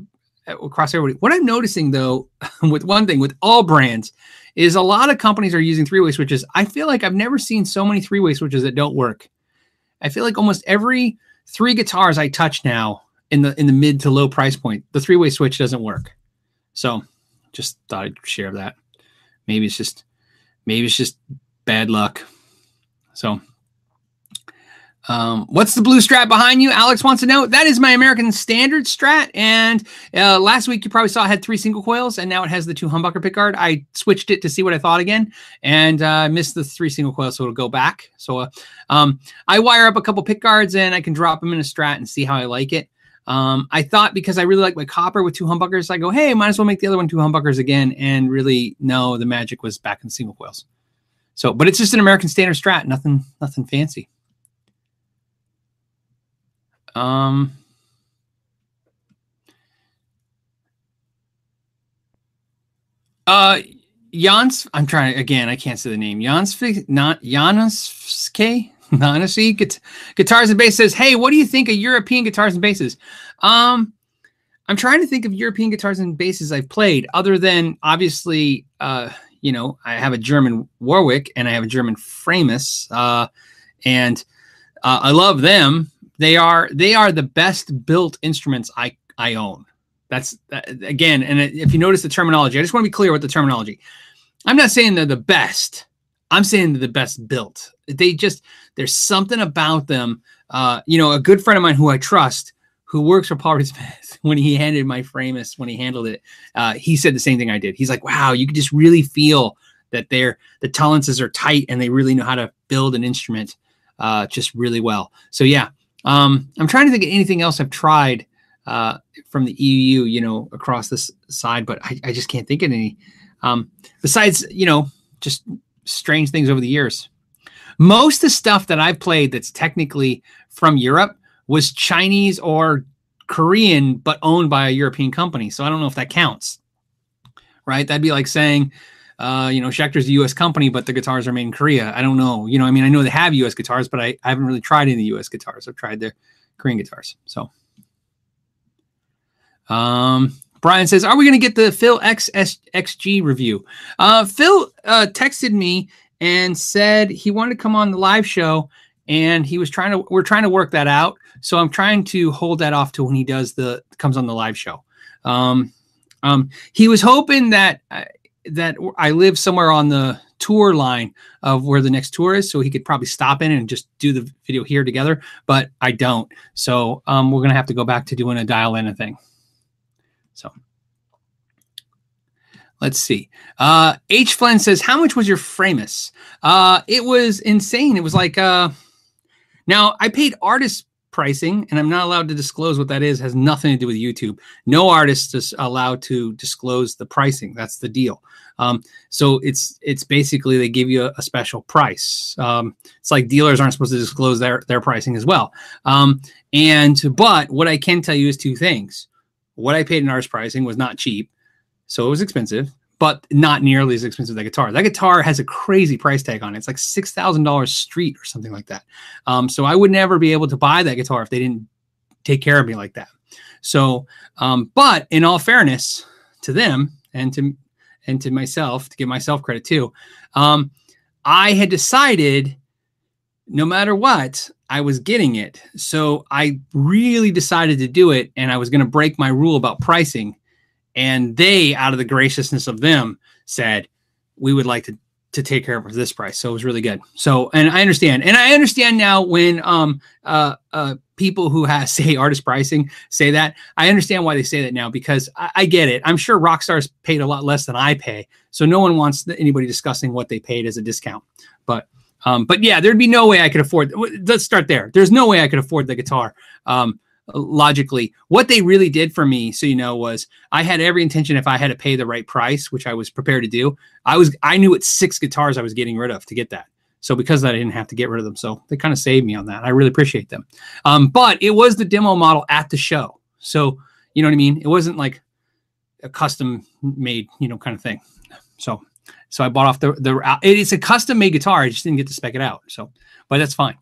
S1: uh, across everybody. What I'm noticing though, with one thing with all brands is a lot of companies are using three way switches. I feel like I've never seen so many three way switches that don't work. I feel like almost every three guitars I touch now in the in the mid to low price point, the three way switch doesn't work. So just thought I'd share that. Maybe it's just maybe it's just bad luck. So um, what's the blue strat behind you? Alex wants to know. That is my American Standard strat. And uh, last week you probably saw it had three single coils, and now it has the two humbucker pickguard. I switched it to see what I thought again, and I uh, missed the three single coils, so it'll go back. So uh, um, I wire up a couple pickguards, and I can drop them in a strat and see how I like it. Um, I thought because I really like my copper with two humbuckers, I go, hey, might as well make the other one two humbuckers again. And really, no, the magic was back in single coils. So, but it's just an American Standard strat, nothing, nothing fancy. Um, uh, Jans, I'm trying again. I can't say the name. Jans, not Januske, Nanasi guitars and bass says, "Hey, what do you think of European guitars and basses?" Um, I'm trying to think of European guitars and basses I've played, other than obviously, uh, you know, I have a German Warwick and I have a German Framus, uh, and uh, I love them they are they are the best built instruments I I own. That's that, again, and if you notice the terminology, I just want to be clear with the terminology. I'm not saying they're the best. I'm saying they're the best built. They just there's something about them. Uh, you know, a good friend of mine who I trust, who works for Paul Smith, when he handed my Framus, when he handled it, uh, he said the same thing I did. He's like, "Wow, you can just really feel that they're the tolerances are tight and they really know how to build an instrument uh, just really well." So yeah, um, I'm trying to think of anything else I've tried uh, from the EU, you know, across this side, but I, I just can't think of any. Um, besides, you know, just strange things over the years. Most of the stuff that I've played that's technically from Europe was Chinese or Korean, but owned by a European company. So I don't know if that counts. Right? That'd be like saying, uh, you know, Schecter's a U.S. company, but the guitars are made in Korea. I don't know. You know, I mean, I know they have U.S. guitars, but I, I haven't really tried any U.S. guitars. I've tried their Korean guitars. So, um, Brian says, "Are we going to get the Phil XSXG review?" Uh, Phil uh, texted me and said he wanted to come on the live show, and he was trying to. We're trying to work that out. So I'm trying to hold that off to when he does the comes on the live show. Um, um, he was hoping that uh, that I live somewhere on the tour line of where the next tour is, so he could probably stop in and just do the video here together. But I don't, so um, we're gonna have to go back to doing a dial in a thing. So let's see. Uh, H Flynn says, "How much was your Framus?" Uh, it was insane. It was like uh, now I paid artist pricing, and I'm not allowed to disclose what that is. Has nothing to do with YouTube. No artist is allowed to disclose the pricing. That's the deal. Um, so it's it's basically they give you a, a special price. Um, it's like dealers aren't supposed to disclose their their pricing as well. Um, and but what I can tell you is two things. What I paid in artist pricing was not cheap, so it was expensive but not nearly as expensive as that guitar. That guitar has a crazy price tag on it. It's like six thousand dollars street or something like that. Um, so I would never be able to buy that guitar if they didn't take care of me like that. So, um, but in all fairness to them and to and to myself, to give myself credit too, um, I had decided no matter what, I was getting it. So I really decided to do it, and I was going to break my rule about pricing and they out of the graciousness of them said we would like to to take care of this price. So it was really good. So and i understand. And i understand now when um uh uh people who have say artist pricing say that i understand why they say that now because I, I get it. I'm sure rock stars paid a lot less than i pay so no one wants anybody discussing what they paid as a discount. But um but yeah there'd be no way i could afford let's start there. There's no way i could afford the guitar. Um logically what they really did for me so you know was i had every intention if i had to pay the right price which i was prepared to do i was i knew what six guitars i was getting rid of to get that. So because that i didn't have to get rid of them so they kind of saved me on that. I really appreciate them. Um, but it was the demo model at the show. So you know what i mean? It wasn't like a custom made you know kind of thing. So so i bought off the the it's a custom made guitar i just didn't get to spec it out so but that's fine.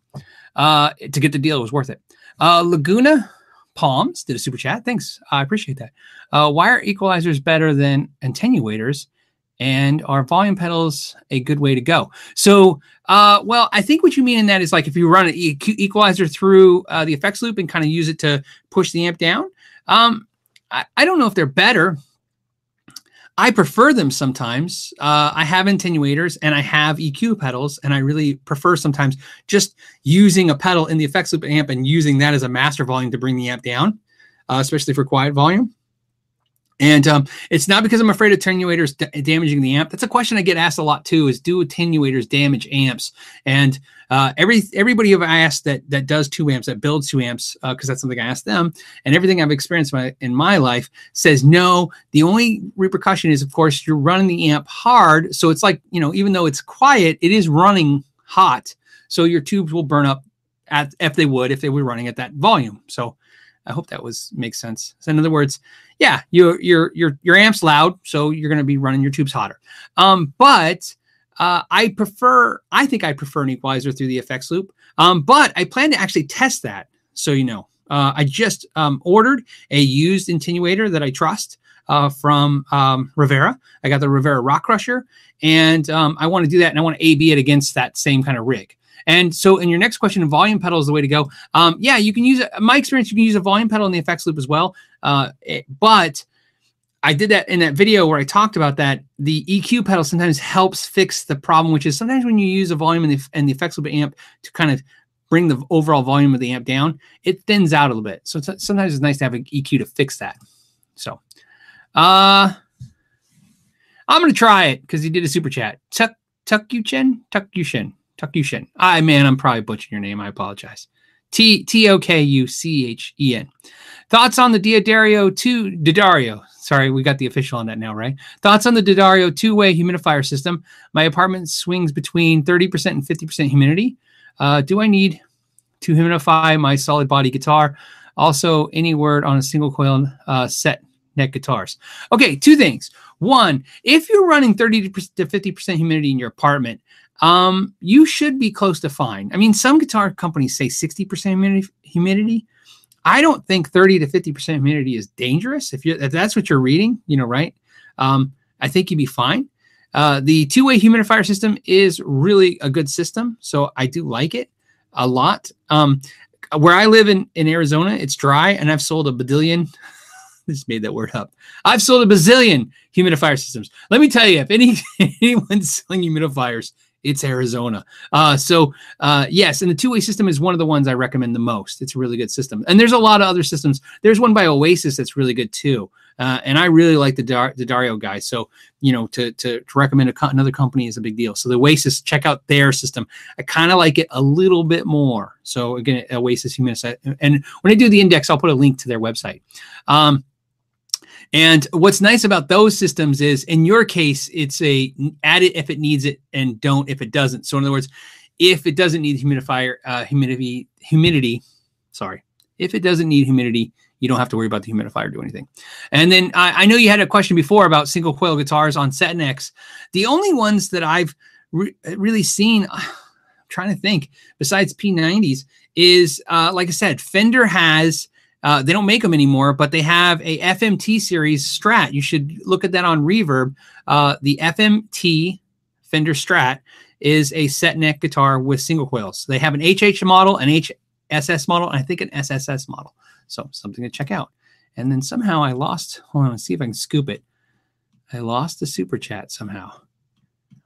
S1: Uh to get the deal it was worth it. Uh laguna Palms did a super chat. Thanks. I appreciate that. Uh, why are equalizers better than attenuators? And are volume pedals a good way to go? So, uh, well, I think what you mean in that is like if you run an equalizer through uh, the effects loop and kind of use it to push the amp down. Um, I, I don't know if they're better. I prefer them sometimes. Uh, I have attenuators and I have EQ pedals, and I really prefer sometimes just using a pedal in the effects loop amp and using that as a master volume to bring the amp down, uh, especially for quiet volume. And um, it's not because I'm afraid of attenuators d- damaging the amp. That's a question I get asked a lot too: is do attenuators damage amps? And uh, every everybody I've asked that that does two amps, that builds two amps, because uh, that's something I asked them, and everything I've experienced my, in my life says no. The only repercussion is, of course, you're running the amp hard, so it's like you know, even though it's quiet, it is running hot, so your tubes will burn up at if they would if they were running at that volume. So I hope that was makes sense. So in other words, yeah, your your your your amp's loud, so you're going to be running your tubes hotter. Um, but uh, I prefer, I think I prefer an equalizer through the effects loop. Um, but I plan to actually test that, so you know. Uh, I just um, ordered a used attenuator that I trust uh, from um, Rivera. I got the Rivera Rock Crusher, and um, I want to do that, and I want to A/B it against that same kind of rig. And so, in your next question, volume pedal is the way to go. Um, yeah, you can use. My experience, you can use a volume pedal in the effects loop as well. Uh, it, but I did that in that video where I talked about that. The EQ pedal sometimes helps fix the problem, which is sometimes when you use a volume and the, in the effects loop amp to kind of bring the overall volume of the amp down, it thins out a little bit. So sometimes it's nice to have an EQ to fix that. So, uh, I'm gonna try it because he did a super chat. Tuck Tuck you chin. Tuck Yuchen Tuck Yushin Takushin. I man, I'm probably butchering your name. I apologize. T T O K U C H E N. Thoughts on the D'Addario 2 D'Addario. Sorry, we got the official on that now, right? Thoughts on the D'Addario two-way humidifier system. My apartment swings between 30% and 50% humidity. Uh, do I need to humidify my solid body guitar? Also, any word on a single coil uh, set neck guitars? Okay, two things. One, if you're running 30 to 50% humidity in your apartment, um, you should be close to fine. I mean, some guitar companies say 60% humidity. humidity. I don't think 30 to 50% humidity is dangerous. If you if that's what you're reading, you know, right? Um, I think you'd be fine. Uh, the two-way humidifier system is really a good system, so I do like it a lot. Um, where I live in in Arizona, it's dry, and I've sold a bazillion. just made that word up. I've sold a bazillion humidifier systems. Let me tell you, if any anyone's selling humidifiers, it's Arizona. Uh, so uh, yes, and the two-way system is one of the ones I recommend the most. It's a really good system, and there's a lot of other systems. There's one by Oasis that's really good too, uh, and I really like the Dar- the Dario guy. So you know, to to, to recommend co- another company is a big deal. So the Oasis, check out their system. I kind of like it a little bit more. So again, Oasis Humidifier, and when I do the index, I'll put a link to their website. Um, and what's nice about those systems is, in your case, it's a add it if it needs it and don't if it doesn't. So in other words, if it doesn't need humidifier, uh, humidity, humidity, sorry, if it doesn't need humidity, you don't have to worry about the humidifier or do anything. And then I, I, know you had a question before about single coil guitars on set necks. The only ones that I've re- really seen, I'm trying to think, besides P90s, is uh, like I said, Fender has uh, they don't make them anymore, but they have a FMT series Strat. You should look at that on Reverb. Uh, the FMT Fender Strat is a set neck guitar with single coils. They have an HH model, an HSS model, and I think an SSS model. So something to check out. And then somehow I lost. Hold on, let's see if I can scoop it. I lost the super chat somehow.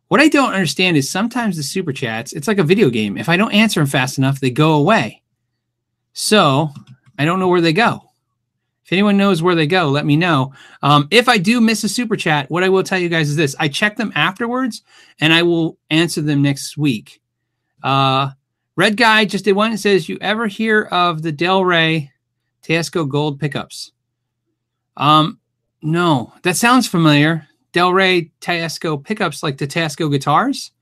S1: What I don't understand is sometimes the super chats, it's like a video game. If I don't answer them fast enough, they go away. So I don't know where they go. If anyone knows where they go, let me know. Um, if I do miss a super chat, what I will tell you guys is this: I check them afterwards, and I will answer them next week. Uh, Red guy just did one and says, "You ever hear of the Del Rey Teisco Gold pickups?" Um, no, that sounds familiar. Del Rey Teisco pickups, like the guitars.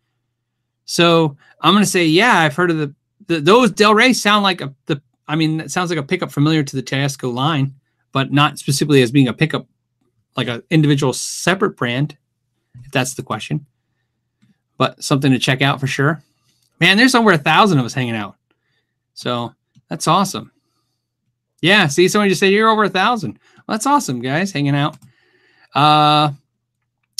S1: So I'm gonna say, yeah, I've heard of the, the those Del Rey sound like a, the I mean, it sounds like a pickup familiar to the Teisco line, but not specifically as being a pickup, like an individual separate brand, if that's the question. But something to check out for sure. Man, there's over a thousand of us hanging out. So that's awesome. Yeah, see, someone just said you're over a thousand. Well, that's awesome, guys, hanging out. Uh,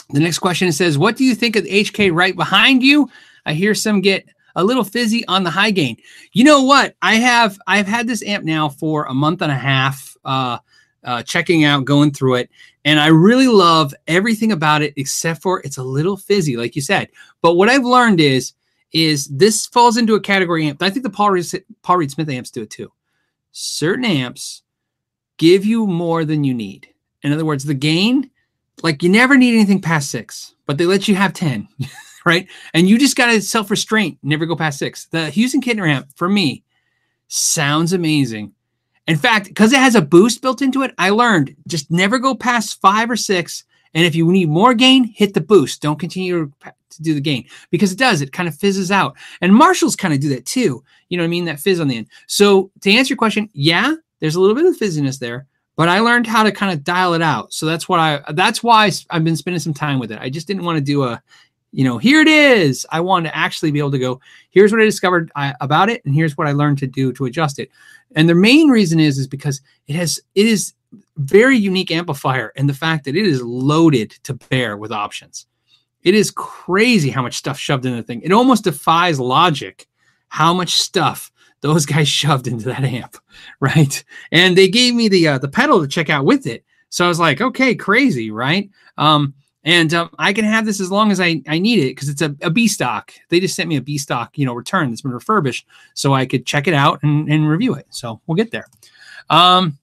S1: the next question says, What do you think of HK right behind you? I hear some get a little fizzy on the high gain. You know what? I have I've had this amp now for a month and a half, uh, uh, checking out, going through it, and I really love everything about it except for it's a little fizzy, like you said. But what I've learned is is this falls into a category amp. I think the Paul Reed, Paul Reed Smith amps do it too. Certain amps give you more than you need. In other words, the gain, like you never need anything past six, but they let you have 10. right? And you just got to self restraint, never go past six. The Hughes and Kettner amp for me sounds amazing. In fact, because it has a boost built into it, I learned just never go past five or six. And if you need more gain, hit the boost. Don't continue to do the gain because it does. It kind of fizzes out. And Marshalls kind of do that too. You know what I mean? That fizz on the end. So to answer your question, yeah, there's a little bit of fizziness there, but I learned how to kind of dial it out. So that's what I. That's why I've been spending some time with it. I just didn't want to do a, you know, here it is. I want to actually be able to go, here's what I discovered I, about it, and here's what I learned to do to adjust it. And the main reason is, is because it has, it is very unique amplifier, and the fact that it is loaded to bear with options. It is crazy how much stuff shoved in the thing. It almost defies logic how much stuff those guys shoved into that amp, right? And they gave me the uh, the pedal to check out with it. So I was like, okay, crazy, right? Um, and um, I can have this as long as I, I need it because it's a, a B stock. They just sent me a B stock, you know, return that's been refurbished, so I could check it out and, and review it. So we'll get there. Um,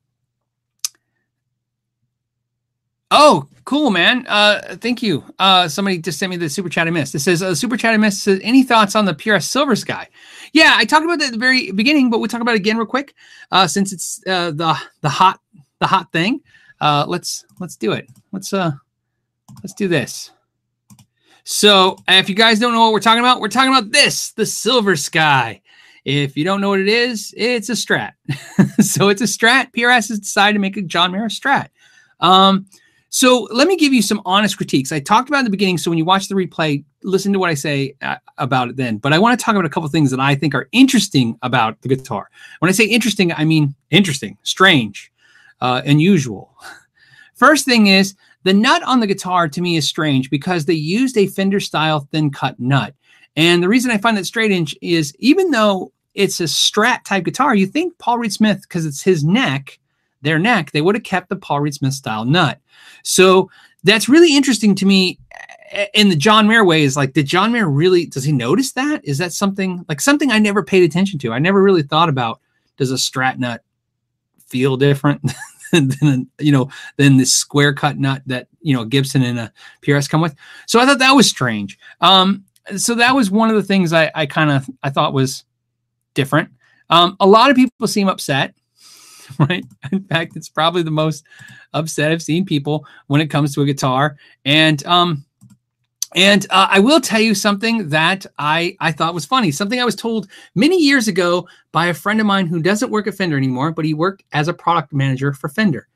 S1: oh, cool, man. Uh, thank you. Uh, somebody just sent me the super chat I missed. It says uh, super chat I missed. Says, Any thoughts on the PRS Silver Sky? Yeah, I talked about that at the very beginning, but we'll talk about it again real quick. Uh, since it's uh, the the hot the hot thing. Uh, let's let's do it. Let's uh Let's do this. So, if you guys don't know what we're talking about, we're talking about this the Silver Sky. If you don't know what it is, it's a strat. so, it's a strat. PRS has decided to make a John Mayer strat. Um, so, let me give you some honest critiques. I talked about in the beginning. So, when you watch the replay, listen to what I say uh, about it then. But I want to talk about a couple things that I think are interesting about the guitar. When I say interesting, I mean interesting, strange, uh, unusual. First thing is, the nut on the guitar to me is strange because they used a Fender style thin cut nut. And the reason I find that strange is even though it's a strat type guitar, you think Paul Reed Smith, because it's his neck, their neck, they would have kept the Paul Reed Smith style nut. So that's really interesting to me in the John Mayer way is like, did John Mayer really, does he notice that? Is that something like something I never paid attention to? I never really thought about, does a strat nut feel different than, you know, than this square cut nut that, you know, Gibson and a PRS come with. So I thought that was strange. Um, so that was one of the things I, I kind of, I thought was different. Um, a lot of people seem upset right? In fact, it's probably the most upset I've seen people when it comes to a guitar. And um, and uh, I will tell you something that I, I thought was funny. Something I was told many years ago by a friend of mine who doesn't work at Fender anymore, but he worked as a product manager for Fender.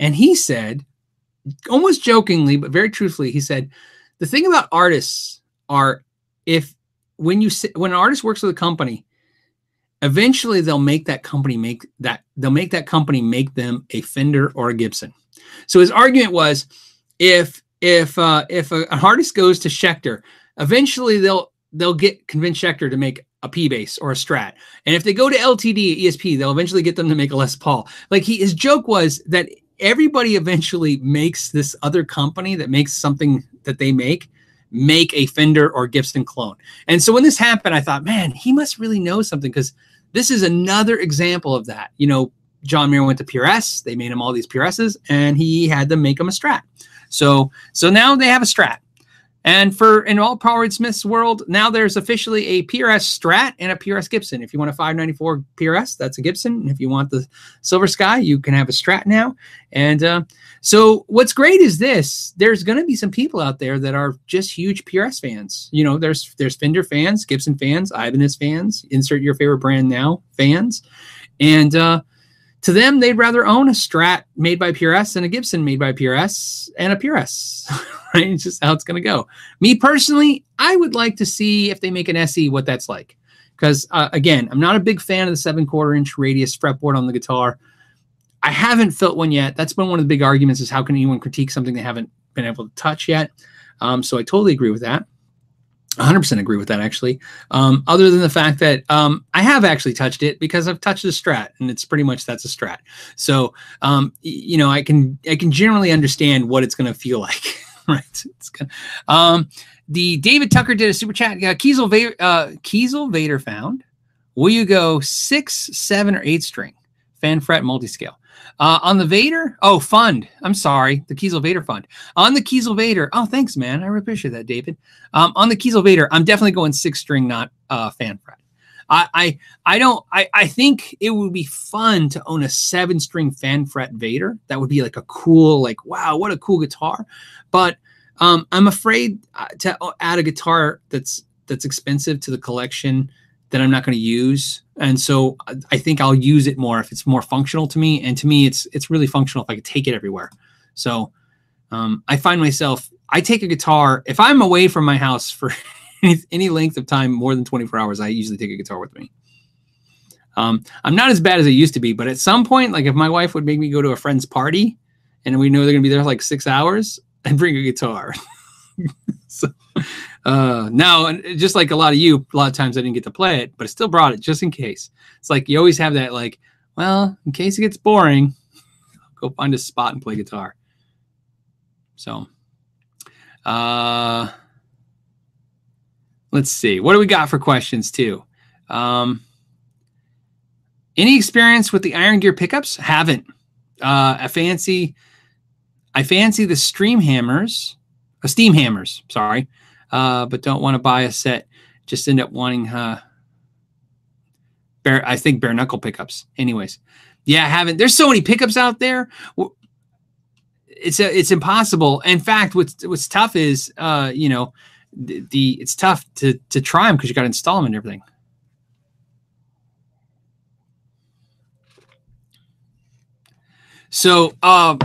S1: And he said, almost jokingly, but very truthfully, he said, the thing about artists are if when you when an artist works with a company, eventually they'll make that company make that they'll make that company make them a Fender or a Gibson. So his argument was if if uh, if a, artist goes to Schecter, eventually they'll they'll get convince Schecter to make a P bass or a Strat, and if they go to LTD ESP, they'll eventually get them to make a Les Paul. Like he, his joke was that everybody eventually makes this other company that makes something that they make make a Fender or Gibson clone. And so when this happened, I thought, man, he must really know something because this is another example of that. You know, John Mayer went to PRS, they made him all these PRSs, and he had them make him a Strat. So so now they have a Strat. And for in all Reed Smith's world, now there's officially a PRS Strat and a PRS Gibson. If you want a 594 PRS, that's a Gibson. And if you want the Silver Sky, you can have a Strat now. And uh, so what's great is this: there's going to be some people out there that are just huge PRS fans. You know, there's there's Fender fans, Gibson fans, Ibanez fans. Insert your favorite brand now fans, and uh, to them, they'd rather own a Strat made by PRS than a Gibson made by PRS and a PRS. right? It's just how it's going to go. Me personally, I would like to see if they make an SE what that's like. Because uh, again, I'm not a big fan of the seven quarter inch radius fretboard on the guitar. I haven't felt one yet. That's been one of the big arguments: is how can anyone critique something they haven't been able to touch yet? Um, so I totally agree with that. 100% agree with that actually. Um, other than the fact that um, i have actually touched it because i've touched a strat and it's pretty much that's a strat. So um, you know i can i can generally understand what it's going to feel like right? It's gonna, um, the david tucker did a super chat. Uh, kiesel, vader, uh, kiesel vader found will you go six seven or eight string fan fret multi-scale uh, on the Vader, oh, fund. I'm sorry, the Kiesel Vader fund. On the Kiesel Vader, oh, thanks, man. I really appreciate that, David. Um, on the Kiesel Vader, I'm definitely going six string, not uh, fan fret. I, I, I don't. I, I think it would be fun to own a seven string fan fret Vader. That would be like a cool, like wow, what a cool guitar. But um, I'm afraid uh, to add a guitar that's that's expensive to the collection that I'm not going to use. And so I think I'll use it more if it's more functional to me. And to me, it's it's really functional if I could take it everywhere. So um, I find myself I take a guitar if I'm away from my house for any, length of time more than 24 hours. I usually take a guitar with me. Um, I'm not as bad as I used to be, but at some point, like if my wife would make me go to a friend's party and we know they're gonna be there for like six hours, I'd bring a guitar. so uh, now, just like a lot of you, a lot of times I didn't get to play it, but I still brought it just in case. It's like you always have that, like, well, in case it gets boring, go find a spot and play guitar. So, uh, let's see. What do we got for questions, too? Um, any experience with the Iron Gear pickups? Haven't. Uh, I fancy, I fancy the Stream Hammers, uh, Steam Hammers. Sorry, uh, but don't want to buy a set. Just end up wanting, uh, bare, I think bare knuckle pickups. Anyways, yeah, I haven't. There's so many pickups out there. It's a, it's impossible. In fact, what's what's tough is, uh, you know, the, the it's tough to to try them because you got to install them and everything. So, uh,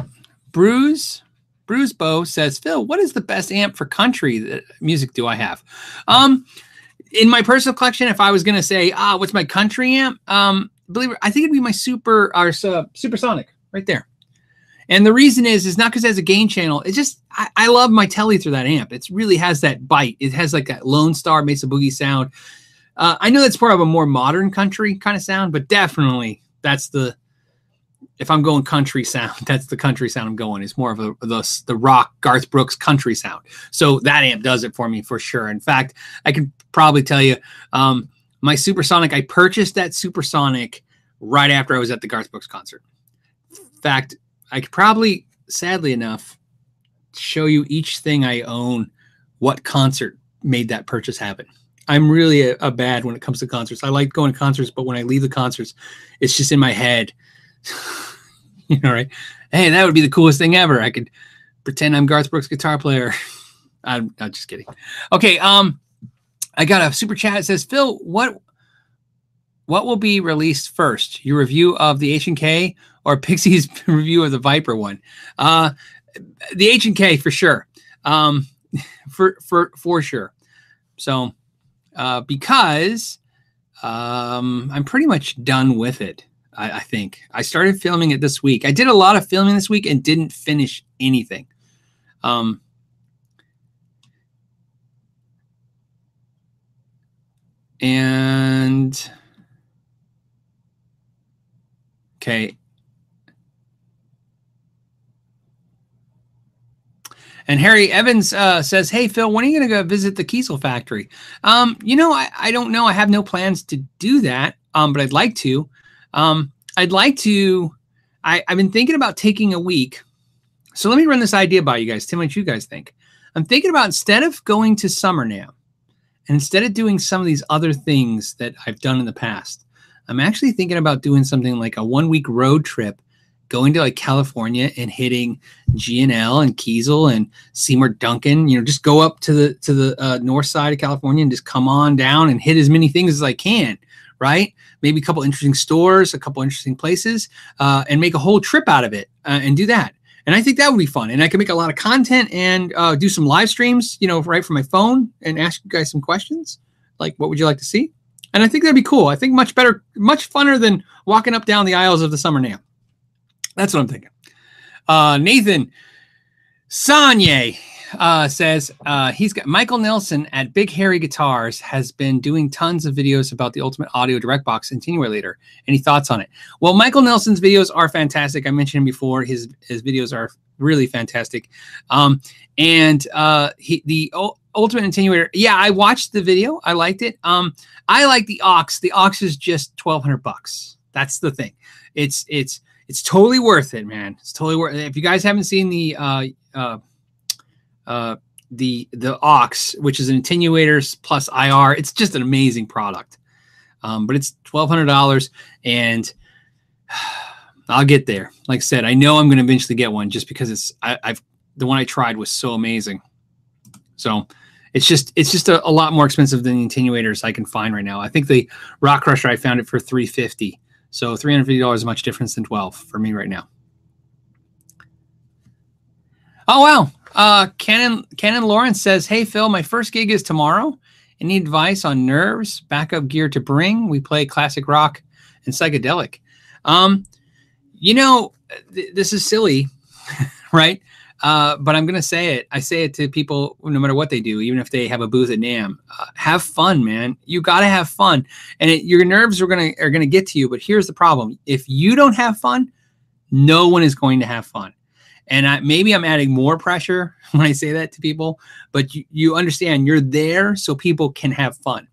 S1: Bruce Bruce Bow says, Phil, what is the best amp for country music do I have? Um, in my personal collection, if I was going to say, ah, what's my country amp? Um, believe it, I think it'd be my super, our uh, supersonic right there. And the reason is, is not because it has a gain channel. It's just, I, I love my telly through that amp. It really has that bite. It has like that Lone Star Mesa Boogie sound. Uh, I know that's part of a more modern country kind of sound, but definitely that's the if I'm going country sound, that's the country sound I'm going. It's more of a, the the rock Garth Brooks country sound. So that amp does it for me for sure. In fact, I can probably tell you, um, my Supersonic. I purchased that Supersonic right after I was at the Garth Brooks concert. In fact, I could probably, sadly enough, show you each thing I own, what concert made that purchase happen. I'm really a, a, bad when it comes to concerts. I like going to concerts, but when I leave the concerts, it's just in my head. you know, right? Hey, that would be the coolest thing ever. I could pretend I'm Garth Brooks guitar player. I'm, not just kidding. Okay, um, I got a super chat. It says, Phil, what what will be released first? Your review of the H and K or Pixie's review of the Viper one? Uh, the H and K for sure. Um, for for for sure. So uh, because um, I'm pretty much done with it. I, I, think I started filming it this week. I did a lot of filming this week and didn't finish anything. Um, and okay, And Harry Evans uh, says, "Hey Phil, when are you going to go visit the Kiesel factory?" Um, you know, I, I don't know. I have no plans to do that, um, but I'd like to. Um, I'd like to. I, I've been thinking about taking a week. So let me run this idea by you guys. Tell me what you guys think. I'm thinking about instead of going to SummerNAMM, and instead of doing some of these other things that I've done in the past, I'm actually thinking about doing something like a one week road trip going to like California and hitting G&L and Kiesel and Seymour Duncan, you know, just go up to the to the uh, north side of California and just come on down and hit as many things as I can, right? Maybe a couple interesting stores, a couple interesting places, uh, and make a whole trip out of it uh, and do that. And I think that would be fun. And I can make a lot of content and uh, do some live streams, you know, right from my phone and ask you guys some questions. Like, what would you like to see? And I think that'd be cool. I think much better, much funner than walking up down the aisles of the SummerNAMM. That's what I'm thinking. Uh, Nathan Sanye uh, says uh, he's got Michael Nelson at Big Harry Guitars has been doing tons of videos about the Ultimate Audio Direct Box Attenuator. Any thoughts on it? Well, Michael Nelson's videos are fantastic. I mentioned him before. His his videos are really fantastic. Um, and uh, he the Ultimate Attenuator. Yeah, I watched the video. I liked it. Um, I like the OX. The OX is just twelve hundred bucks. That's the thing. It's it's it's totally worth it, man. It's totally worth. It. If you guys haven't seen the uh, uh, uh, the the OX, which is an attenuators plus IR, it's just an amazing product. Um, but it's twelve hundred dollars, and I'll get there. Like I said, I know I'm going to eventually get one just because it's I, have the one I tried was so amazing. So it's just it's just a, a, lot more expensive than the attenuators I can find right now. I think the Rock Crusher I found it for three fifty. So $350 is much difference than 12 for me right now. Oh wow. Uh Canon Canon Lawrence says, Hey Phil, my first gig is tomorrow. Any advice on nerves, backup gear to bring? We play classic rock and psychedelic. Um, you know, th- this is silly, right? Uh, but I'm gonna say it. I say it to people no matter what they do, even if they have a booth at NAMM. Uh, have fun, man. You gotta have fun, and it, your nerves are gonna are gonna get to you. But here's the problem: if you don't have fun, no one is going to have fun. And I, maybe I'm adding more pressure when I say that to people, but you, you understand you're there so people can have fun.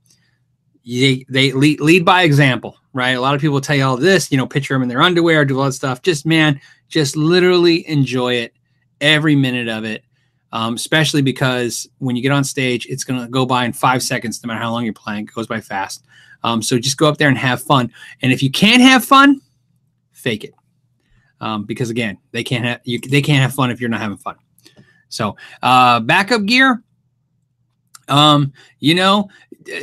S1: They, they lead, lead by example, right? A lot of people tell you all this, you know, picture them in their underwear, do all that stuff. Just man, just literally enjoy it every minute of it, um, especially because when you get on stage, it's going to go by in five seconds, no matter how long you're playing. It goes by fast. Um, so just go up there and have fun. And if you can't have fun, fake it, um, because again, they can't have you, they can't have fun if you're not having fun. So uh, backup gear. Um, you know,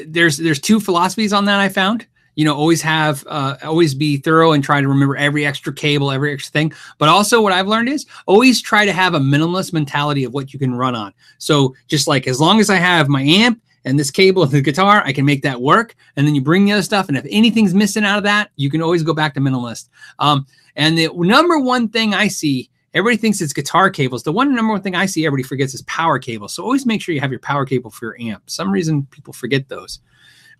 S1: there's there's two philosophies on that I found you know always have uh, always be thorough and try to remember every extra cable every extra thing but also what i've learned is always try to have a minimalist mentality of what you can run on so just like as long as i have my amp and this cable and the guitar i can make that work. And then you bring the other stuff and if anything's missing out of that you can always go back to minimalist. Um, and the number one thing i see everybody thinks it's guitar cables. The one number one thing i see everybody forgets is power cable so always make sure you have your power cable for your amp. Some reason people forget those.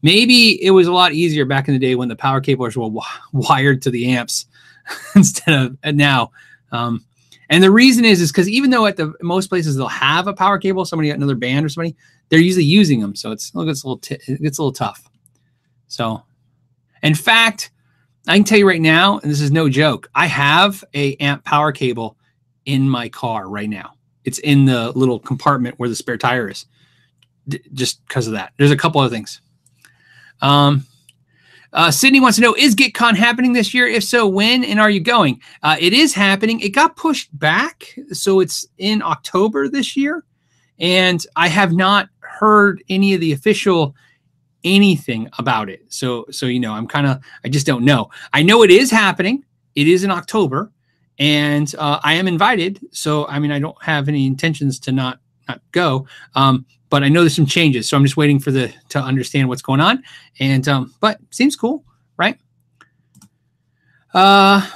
S1: Maybe it was a lot easier back in the day when the power cables were wired to the amps instead of now. Um, and the reason is is because even though at the most places they'll have a power cable, somebody at another band or somebody, they're usually using them, so it's it gets a little t- it gets a little tough. So, in fact, I can tell you right now, and this is no joke, I have a amp power cable in my car right now. It's in the little compartment where the spare tire is, d- just because of that. There's a couple other things. Um, uh, Sydney wants to know Is GitCon happening this year? If so, when and are you going? Uh, it is happening. It got pushed back. So it's in October this year. And I have not heard any of the official anything about it. So, so you know, I'm kind of, I just don't know. I know it is happening. It is in October, and uh, I am invited. So, I mean, I don't have any intentions to not not go. Um, but I know there's some changes, so I'm just waiting for the to understand what's going on. And um, but seems cool, right? Uh,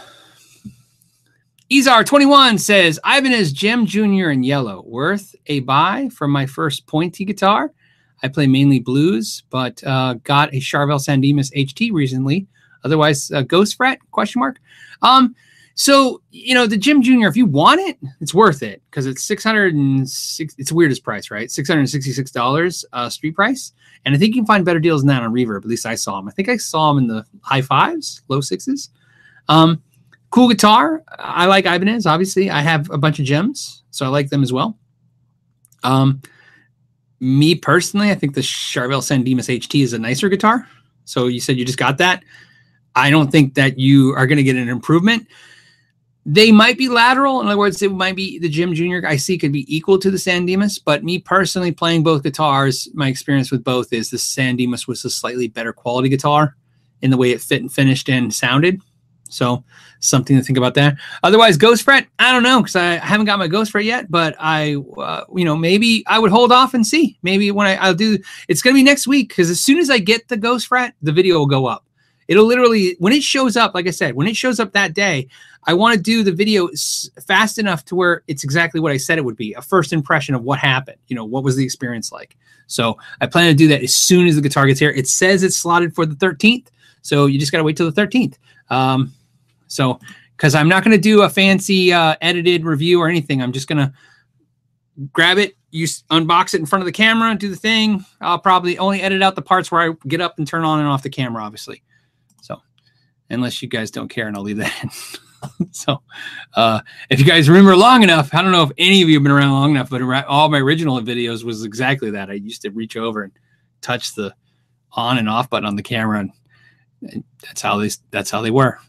S1: Ezar21 says Ibanez JEM Junior in yellow, worth a buy from my first pointy guitar. I play mainly blues, but uh, got a Charvel San Dimas HT recently. Otherwise, uh, Ghost Fret? Question mark. Um, so you know the JEM Junior, if you want it, it's worth it because it's six hundred and six. It's the weirdest price, right? Six hundred and sixty-six dollars uh, street price, and I think you can find better deals than that on Reverb. At least I saw them. I think I saw them in the high fives, low sixes. Um, cool guitar. I like Ibanez. Obviously, I have a bunch of gems, so I like them as well. Um, me personally, I think the Charvel San Dimas HT is a nicer guitar. So you said you just got that. I don't think that you are going to get an improvement they might be lateral. In other words, it might be the JEM Junior I see could be equal to the San Dimas. But me personally, playing both guitars, my experience with both is the San Dimas was a slightly better quality guitar in the way it fit and finished and sounded. So something to think about there. Otherwise, Ghost Fret, I don't know because I haven't got my Ghost Fret yet. But I, uh, you know, maybe I would hold off and see. Maybe when I, I'll do, it's going to be next week because as soon as I get the Ghost Fret, the video will go up. It'll literally when it shows up, like I said, when it shows up that day, I want to do the video fast enough to where it's exactly what I said it would be a first impression of what happened. You know, what was the experience like? So I plan to do that as soon as the guitar gets here. It says it's slotted for the 13th. So you just got to wait till the 13th. Um, so, because I'm not going to do a fancy uh, edited review or anything, I'm just going to grab it, you unbox it in front of the camera, do the thing. I'll probably only edit out the parts where I get up and turn on and off the camera, obviously. Unless you guys don't care, and I'll leave that in. so uh, if you guys remember long enough, I don't know if any of you have been around long enough, but all my original videos was exactly that. I used to reach over and touch the on and off button on the camera, and, and that's how they that's how they were.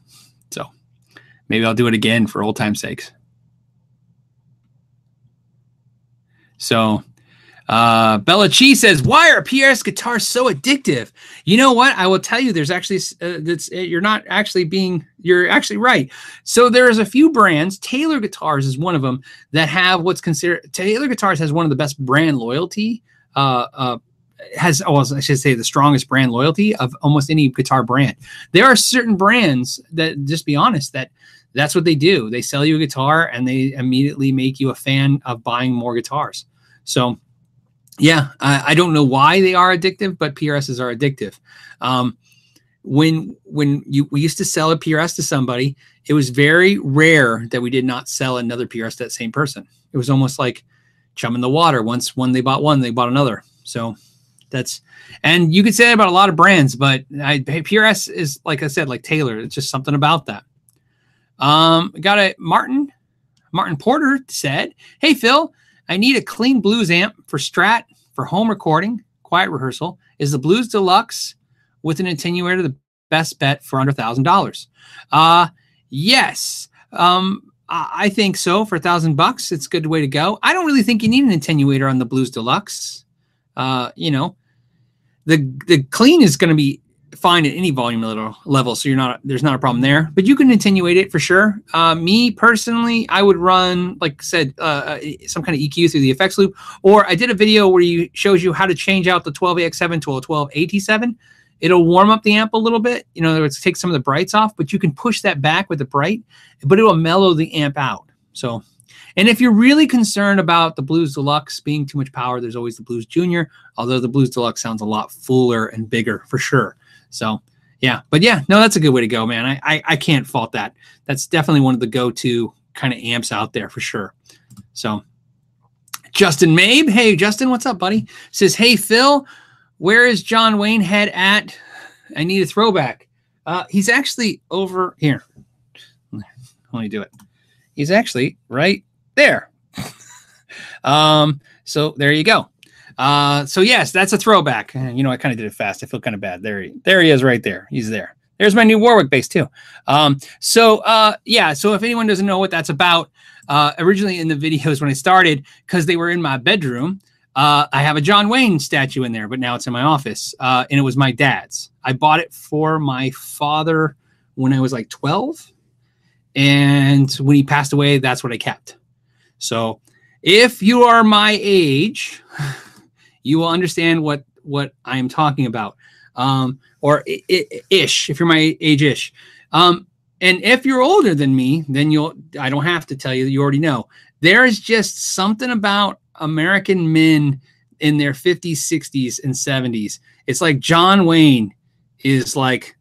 S1: So maybe I'll do it again for old time's sakes. So uh, Bella Chi says, "Why are PRS guitars so addictive?" You know what? I will tell you. There's actually uh, that's uh, you're not actually being you're actually right. So there's a few brands. Taylor Guitars is one of them that have what's considered Taylor Guitars has one of the best brand loyalty. Uh, uh, has oh, I should say the strongest brand loyalty of almost any guitar brand. There are certain brands that just be honest that that's what they do. They sell you a guitar and they immediately make you a fan of buying more guitars. So yeah, I, I, don't know why they are addictive, but PRSs are addictive. Um, when when you we used to sell a PRS to somebody, it was very rare that we did not sell another PRS to that same person. It was almost like chum in the water. Once when they bought one, they bought another. So that's and you could say that about a lot of brands, but I, PRS is like I said, like Taylor. It's just something about that. Um, got a Martin Martin Porter said, "Hey Phil, I need a clean blues amp for Strat for home recording, quiet rehearsal. Is the Blues Deluxe with an attenuator the best bet for under thousand dollars? Uh yes. Um, I think so. For a thousand bucks, it's a good way to go. I don't really think you need an attenuator on the Blues Deluxe. Uh, you know, the the clean is going to be fine at any volume level, level so you're not there's not a problem there. But you can attenuate it for sure. Uh, me personally i would run like i said uh, uh some kind of eq through the effects loop. Or i did a video where you shows you how to change out the 12ax7 to a 12at7 it'll warm up the amp a little bit you know it's take some of the brights off but you can push that back with the bright but it will mellow the amp out. So and if you're really concerned about the Blues Deluxe being too much power, there's always the Blues Junior, although the Blues Deluxe sounds a lot fuller and bigger for sure. So yeah, but yeah, no, that's a good way to go, man. I, I, I can't fault that. That's definitely one of the go-to kind of amps out there for sure. So Justin Mabe, hey Justin, what's up, buddy? Says, hey Phil, where is John Wayne head at? I need a throwback. Uh, he's actually over here. Let me do it. He's actually right there. um, so there you go. Uh, so yes, that's a throwback. You know, I kind of did it fast. I feel kind of bad. There he, there he is, right there. He's there. There's my new Warwick bass too. Um, so uh, yeah. So if anyone doesn't know what that's about, uh, originally in the videos when I started, because they were in my bedroom, uh, I have a John Wayne statue in there, but now it's in my office, uh, and it was my dad's. I bought it for my father when I was like 12, and when he passed away, that's what I kept. So if you are my age, you will understand what what I am talking about, um, or ish. If you're my age ish, um, and if you're older than me, then you'll. I don't have to tell you. You already know. There is just something about American men in their 50s, 60s, and 70s. It's like John Wayne is like,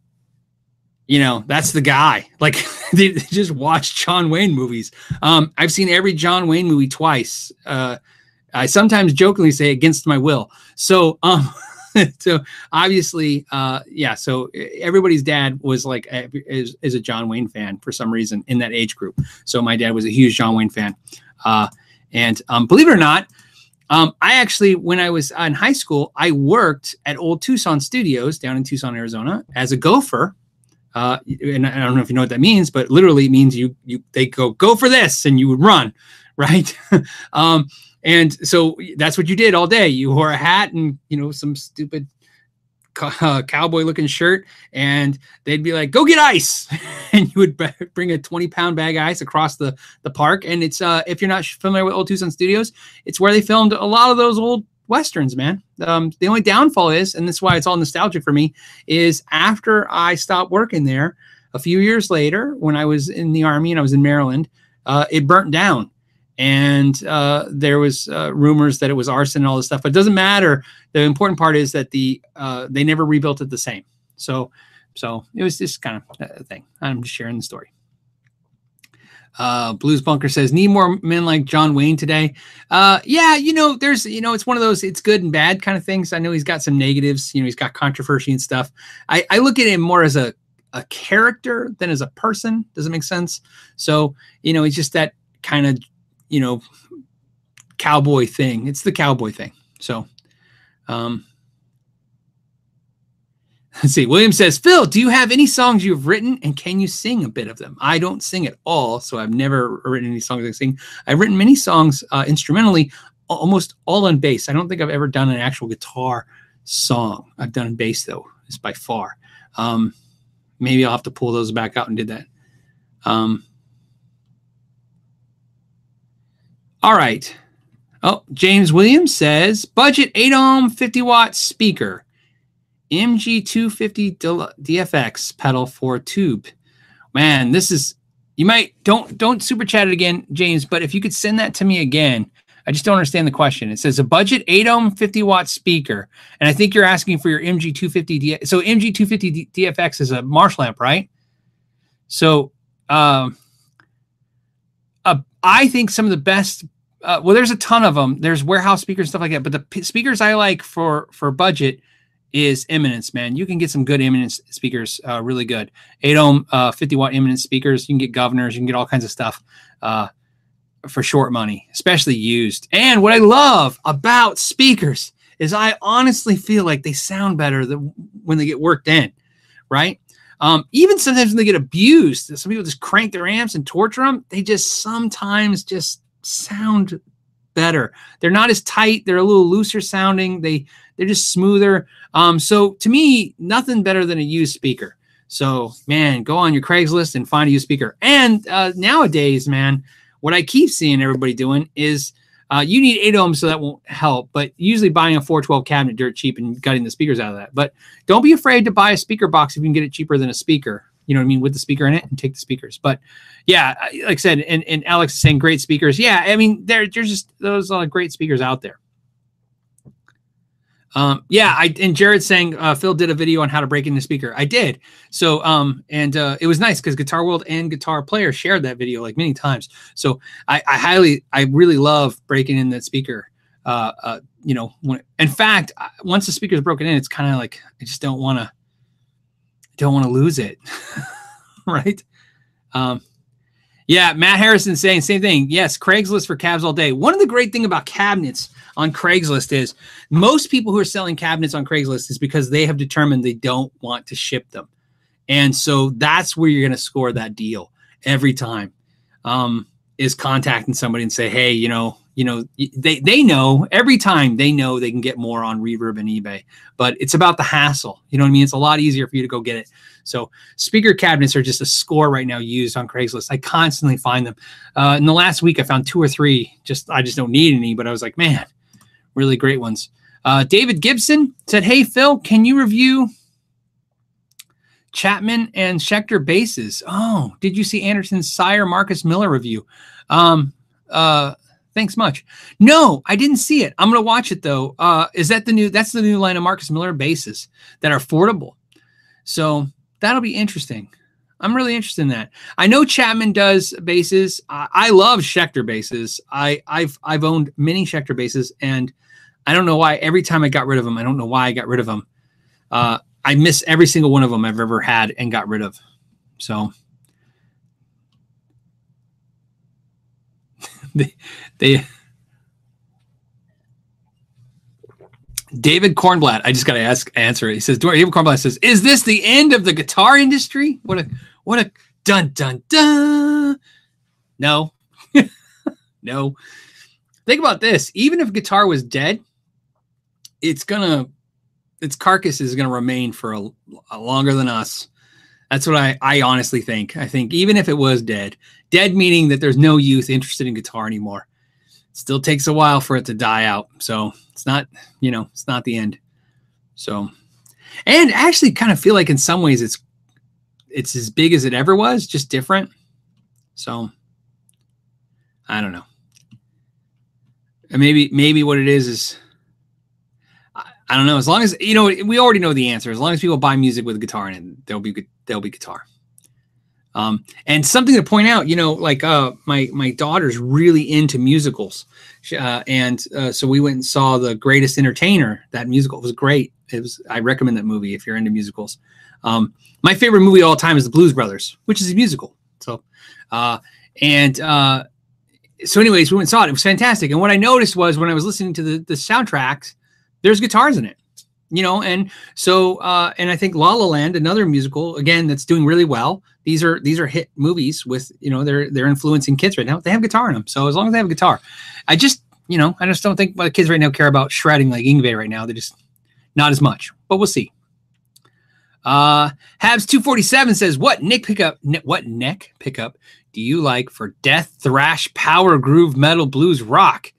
S1: you know, that's the guy. Like they, just watch John Wayne movies. Um, I've seen every John Wayne movie twice. Uh, I sometimes jokingly say against my will. So, um, so obviously, uh, yeah. So everybody's dad was like a, is, is a John Wayne fan for some reason in that age group. So my dad was a huge John Wayne fan. Uh, and um, believe it or not, um, I actually, when I was in high school, I worked at Old Tucson Studios down in Tucson, Arizona, as a gopher. Uh, and I don't know if you know what that means, but literally it means you you they go go for this, and you would run, right? um, and so that's what you did all day. You wore a hat and you know some stupid uh, cowboy looking shirt and they'd be like go get ice. And you would b- bring a 20 pound bag of ice across the the park. And it's uh if you're not familiar with old tucson studios it's where they filmed a lot of those old westerns man. Um the only downfall is and that's why it's all nostalgic for me is after i stopped working there a few years later when i was in the army and i was in maryland uh, it burnt down and uh, there was uh, rumors that it was arson and all this stuff. But it doesn't matter. The important part is that the uh, they never rebuilt it the same. So so it was just kind of a thing. I'm just sharing the story. Uh, Blues Bunker says, need more men like John Wayne today. Uh, yeah, you know, there's, you know, it's one of those, it's good and bad kind of things. I know he's got some negatives, you know, he's got controversy and stuff. I, I look at him more as a, a character than as a person. Does it make sense? So, you know, he's just that kind of you know, cowboy thing. It's the cowboy thing. So, um, let's see. William says, Phil, do you have any songs you've written and can you sing a bit of them? I don't sing at all, so I've never written any songs I sing. I've written many songs uh, instrumentally, almost all on bass. I don't think I've ever done an actual guitar song. I've done bass though, is by far. Um, maybe I'll have to pull those back out and do that. Um, All right. Oh, James Williams says budget 8 ohm 50 watt speaker, MG250 DFX pedal for tube. Man, this is you might don't don't super chat it again, James, but if you could send that to me again. I just don't understand the question. It says a budget 8 ohm 50 watt speaker, and I think you're asking for your MG250 D. So MG250 DFX is a Marshall amp, right? So, um, uh, I think some of the best uh, well, there's a ton of them. There's warehouse speakers and stuff like that. But the p- speakers I like for for budget is Eminence, man. You can get some good Eminence speakers, uh, really good. 8 ohm, uh, 50 watt Eminence speakers. You can get governors. You can get all kinds of stuff uh, for short money, especially used. And what I love about speakers is I honestly feel like they sound better than when they get worked in, right? Um, even sometimes when they get abused, some people just crank their amps and torture them. They just sometimes just sound better. They're not as tight. They're a little looser sounding. They they're just smoother. Um, so to me, nothing better than a used speaker. So man, go on your Craigslist and find a used speaker. And uh, nowadays, man, what I keep seeing everybody doing is uh, you need eight ohms, so that won't help. But usually buying a 412 cabinet dirt cheap and gutting the speakers out of that. But don't be afraid to buy a speaker box if you can get it cheaper than a speaker you know what I mean, with the speaker in it and take the speakers. But yeah, like I said, and, and Alex is saying great speakers. Yeah, I mean, there, there's just those uh, great speakers out there. Um, yeah, I and Jared saying uh, Phil did a video on how to break in the speaker. I did. So um, and uh, it was nice because Guitar World and Guitar Player shared that video like many times. So I, I highly, I really love breaking in that speaker. Uh, uh, you know, when, in fact, once the speaker is broken in, it's kind of like I just don't want to, don't want to lose it, right? Um, yeah, Matt Harrison saying same thing. Yes, Craigslist for cabs all day. One of the great thing about cabinets on Craigslist is most people who are selling cabinets on Craigslist is because they have determined they don't want to ship them. And so that's where you're going to score that deal every time. Um, is contacting somebody and say, "Hey, you know, you know, they they know every time they know they can get more on Reverb and eBay, but it's about the hassle. You know what I mean? It's a lot easier for you to go get it. So speaker cabinets are just a score right now used on Craigslist. I constantly find them. Uh, in the last week, I found two or three. Just I just don't need any, but I was like, man, really great ones. Uh, David Gibson said, "Hey Phil, can you review Chapman and Schecter basses? Oh, did you see Anderton's Sire Marcus Miller review? Um, uh, thanks much. No, I didn't see it. I'm gonna watch it though. Uh, is that the new? That's the new line of Marcus Miller basses that are affordable. So that'll be interesting. I'm really interested in that. I know Chapman does basses. I, I love Schecter basses. I, I've I've owned many Schecter basses, and I don't know why. Every time I got rid of them, I don't know why I got rid of them. Uh, I miss every single one of them I've ever had and got rid of. So they, they David Kornblatt, I just got to ask answer it. He says, David Kornblatt says, "Is this the end of the guitar industry? What a what a dun dun dun." No, no. Think about this. Even if guitar was dead, it's gonna its carcass is gonna remain for a, a longer than us. That's what I I honestly think. I think even if it was dead, dead meaning that there's no youth interested in guitar anymore. It still takes a while for it to die out. So it's not, you know, it's not the end. So, and actually kind of feel like in some ways it's it's as big as it ever was, just different. So I don't know. And maybe maybe what it is is I, don't know. As long as you know, we already know the answer. As long as people buy music with a guitar in it, there'll be there'll be guitar. Um, and something to point out, you know, like uh, my my daughter's really into musicals, uh, and uh, so we went and saw The Greatest Entertainer. That musical was great. It was. I recommend that movie if you're into musicals. Um, my favorite movie all time is The Blues Brothers, which is a musical. So, uh, and uh, so, anyways, we went and saw it. It was fantastic. And what I noticed was when I was listening to the the soundtracks, there's guitars in it you know and so uh and i think la la land another musical again that's doing really well. These are these are hit movies with you know they're they're influencing kids right now. They have guitar in them so as long as they have a guitar. I just you know i just don't think the kids right now care about shredding like Yngwie right now. They're just not as much but we'll see. Uh habs 247 says what nick pickup ne- what neck pickup do you like for death thrash power groove metal blues rock?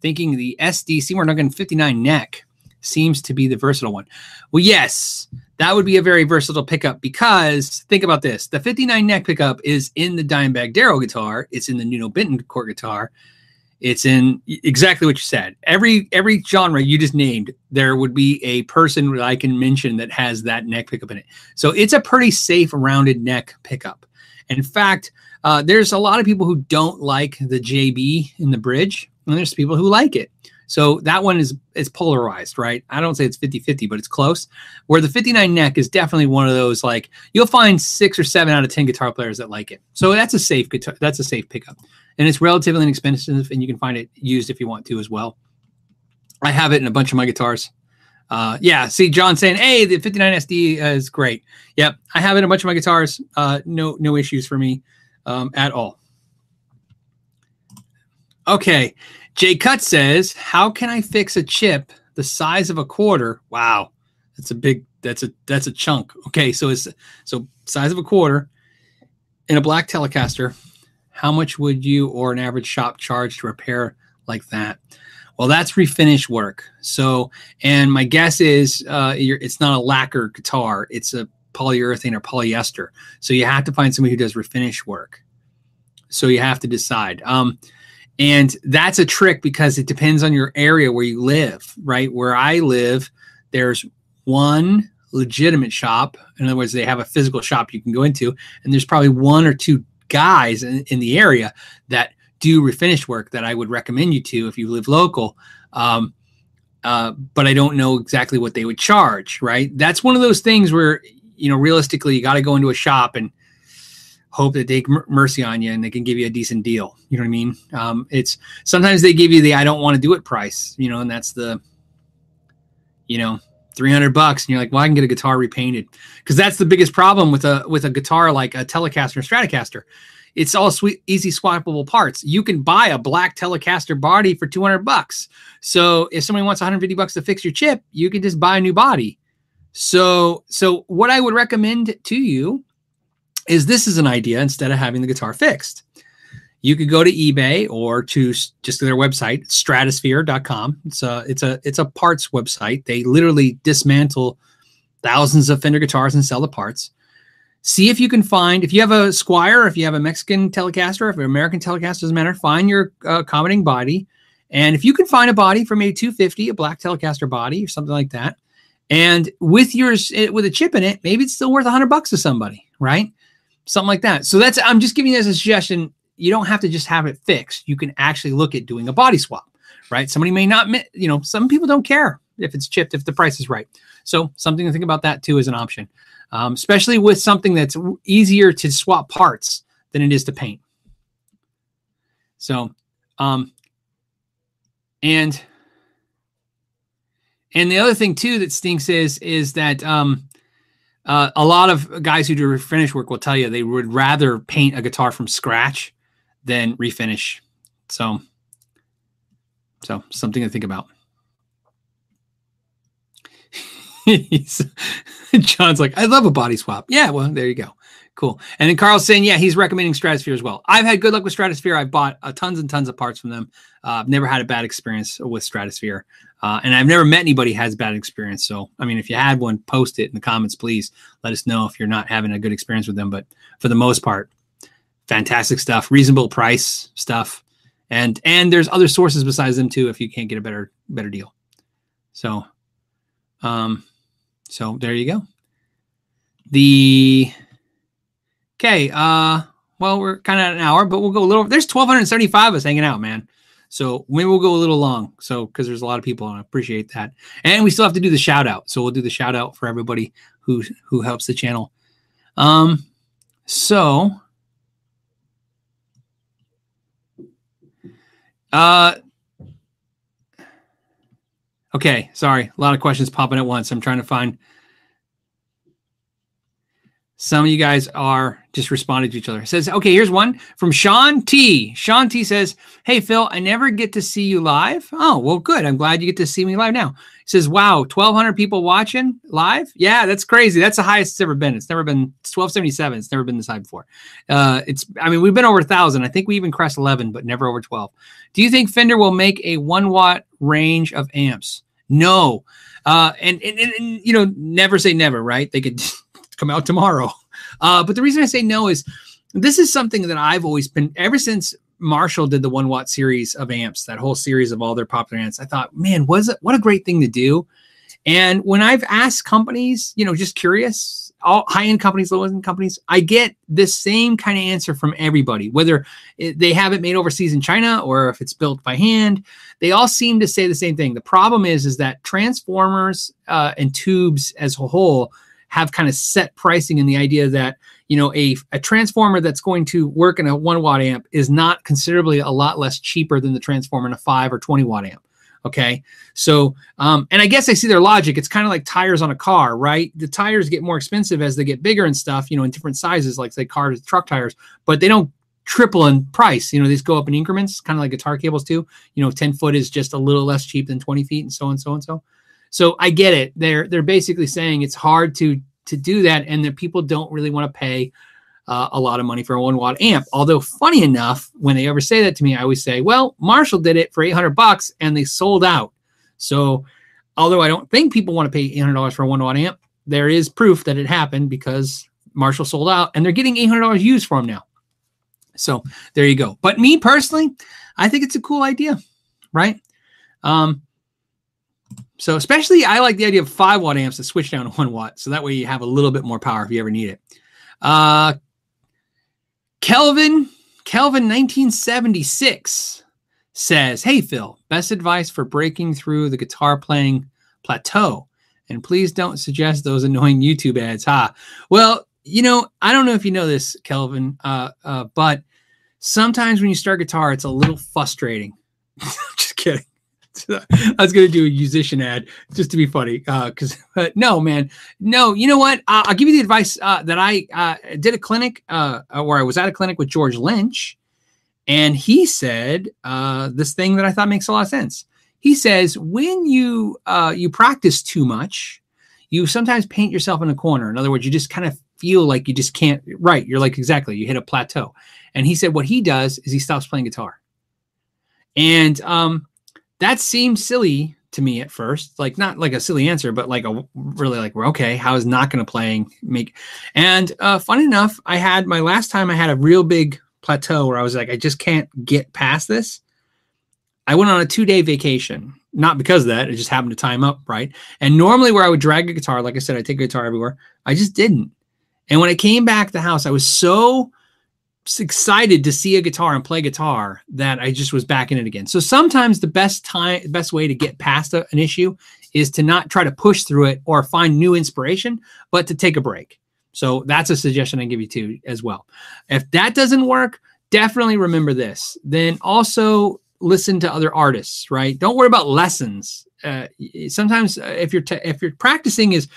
S1: Thinking the sd seymour duncan 59 neck seems to be the versatile one. Well, yes, that would be a very versatile pickup because think about this: the 59 neck pickup is in the Dimebag Darrell guitar, it's in the Nuno Bettencourt guitar, it's in exactly what you said. Every every genre you just named, there would be a person that I can mention that has that neck pickup in it. So it's a pretty safe, rounded neck pickup. in fact, uh, there's a lot of people who don't like the JB in the bridge, and there's people who like it. So that one is is polarized, right? I don't say it's 50-50, but it's close. Where the 59 neck is definitely one of those like you'll find 6 or 7 out of 10 guitar players that like it. So that's a safe guitar that's a safe pickup. And it's relatively inexpensive and you can find it used if you want to as well. I have it in a bunch of my guitars. Uh, yeah, see John saying, "Hey, the 59 SD is great." Yep, I have it in a bunch of my guitars. Uh, no no issues for me um, at all. Okay, Jay Cut says, "How can I fix a chip the size of a quarter?" Wow, that's a big. That's a that's a chunk. Okay, so it's so size of a quarter in a black Telecaster. How much would you or an average shop charge to repair like that? Well, that's refinish work. So, and my guess is uh, it's not a lacquer guitar; it's a polyurethane or polyester. So you have to find somebody who does refinish work. So you have to decide. Um, and that's a trick because it depends on your area where you live, right? Where I live, there's one legitimate shop. In other words, they have a physical shop you can go into, and there's probably one or two guys in, in the area that do refinish work that I would recommend you to if you live local. Um, uh, but I don't know exactly what they would charge, right? That's one of those things where, you know, realistically, you got to go into a shop and hope that they mercy on you and they can give you a decent deal. You know what I mean? Um, it's sometimes they give you the I don't want to do it price, you know, and that's the, you know, 300 bucks and you're like well i can get a guitar repainted. Because that's the biggest problem with a with a guitar like a telecaster or stratocaster. It's all sweet easy swappable parts. You can buy a black telecaster body for 200 bucks. So if somebody wants 150 bucks to fix your chip you can just buy a new body. So so what i would recommend to you is this is an idea instead of having the guitar fixed you could go to eBay or to just their website, stratosphere.com. It's a, it's a, it's a parts website. They literally dismantle thousands of Fender guitars and sell the parts. See if you can find, if you have a Squier, if you have a Mexican Telecaster, if an American Telecaster, doesn't matter, find your uh, body. And if you can find a body for maybe 250, a black Telecaster body or something like that, and with yours, eh, with a chip in it, maybe it's still worth 100 bucks to somebody, right? Something like that. So that's, I'm just giving you as a suggestion you don't have to just have it fixed. You can actually look at doing a body swap, right? Somebody may not, you know, some people don't care if it's chipped, if the price is right. So something to think about that too is an option, um, especially with something that's easier to swap parts than it is to paint. So, um, and and the other thing too that stinks is is that um, uh, a lot of guys who do finish work will tell you they would rather paint a guitar from scratch than refinish. So, so something to think about. John's like, I love a body swap. Yeah, well, there you go. Cool. And then Carl's saying, yeah, he's recommending Stratosphere as well. I've had good luck with Stratosphere. I've bought uh, tons and tons of parts from them. Uh, I've never had a bad experience with Stratosphere. Uh, and I've never met anybody has bad experience. So, I mean, if you had one, post it in the comments, please. Let us know if you're not having a good experience with them. But for the most part, fantastic stuff, reasonable price stuff, and and there's other sources besides them too if you can't get a better better deal. So, um, so there you go. The okay, uh, well we're kind of at an hour, but we'll go a little. There's 1,275 of us hanging out, man. So maybe we'll go a little long. So because there's a lot of people, and I appreciate that. And we still have to do the shout out. So we'll do the shout out for everybody who who helps the channel. Um, so Uh, okay, sorry. A lot of questions popping at once. I'm trying to find. Some of you guys are just responding to each other. It says, okay, here's one from Sean T. Sean T says, Hey, Phil, I never get to see you live. Oh, well, good. I'm glad you get to see me live now. He says, Wow, 1,200 people watching live. Yeah, that's crazy. That's the highest it's ever been. It's never been it's 1277. It's never been this high before. Uh, it's, I mean, we've been over a 1,000. I think we even crossed 11, but never over 12. Do you think Fender will make a one watt range of amps? No. Uh, and, and, and, and you know, never say never, right? They could come out tomorrow. Uh, but the reason I say no is this is something that I've always been ever since Marshall did the one watt series of amps, that whole series of all their popular amps. I thought, man, was it what a great thing to do. And when I've asked companies, you know, just curious, all high end companies, low end companies, I get the same kind of answer from everybody, whether they have it made overseas in China or if it's built by hand. They all seem to say the same thing. The problem is, is that transformers uh, and tubes as a whole have kind of set pricing in the idea that you know a, a transformer that's going to work in a one watt amp is not considerably a lot less cheaper than the transformer in a five or 20 watt amp okay? So um, and i guess i see their logic. It's kind of like tires on a car right? The tires get more expensive as they get bigger and stuff you know in different sizes like say cars truck tires but they don't triple in price. You know these go up in increments kind of like guitar cables too. You know 10 foot is just a little less cheap than 20 feet and so and so and so so I get it. They're they're basically saying it's hard to to do that, and that people don't really want to pay uh, a lot of money for a one watt amp. Although funny enough, when they ever say that to me, I always say, "Well, Marshall did it for eight hundred bucks, and they sold out." So, although I don't think people want to pay eight hundred dollars for a one watt amp, there is proof that it happened because Marshall sold out, and they're getting eight hundred dollars used for them now. So there you go. But me personally, I think it's a cool idea, right? Um, so especially I like the idea of five watt amps to switch down to one watt. So that way you have a little bit more power if you ever need it. Uh, Kelvin, Kelvin 1976 says, Hey Phil, best advice for breaking through the guitar playing plateau. And please don't suggest those annoying YouTube ads. Ha. Well, you know, I don't know if you know this, Kelvin, uh, uh, but sometimes when you start guitar, it's a little frustrating. Just kidding. I was going to do a musician ad just to be funny. Because uh, no, man, no. You know what? Uh, I'll give you the advice uh, that I uh, did a clinic uh, uh, where I was at a clinic with George Lynch, and he said this thing that I thought makes a lot of sense. He says when you you practice too much, you sometimes paint yourself in a corner. In other words, you just kind of feel like you just can't. Right? You're like exactly. You hit a plateau. And he said what he does is he stops playing guitar. And um, that seemed silly to me at first like not like a silly answer but like a really like well, okay how is not going to playing make and uh funny enough i had my last time i had a real big plateau where i was like i just can't get past this. I went on a two day vacation not because of that it just happened to time up right and normally where i would drag a guitar like i said i take a guitar everywhere i just didn't. And when i came back to the house i was so excited to see a guitar and play guitar that I just was back in it again. So sometimes the best time, best way to get past a, an issue is to not try to push through it or find new inspiration, but to take a break. So that's a suggestion I give you too as well. If that doesn't work, definitely remember this. Then also listen to other artists, right? Don't worry about lessons. Uh, sometimes uh, if you're t- if you're practicing is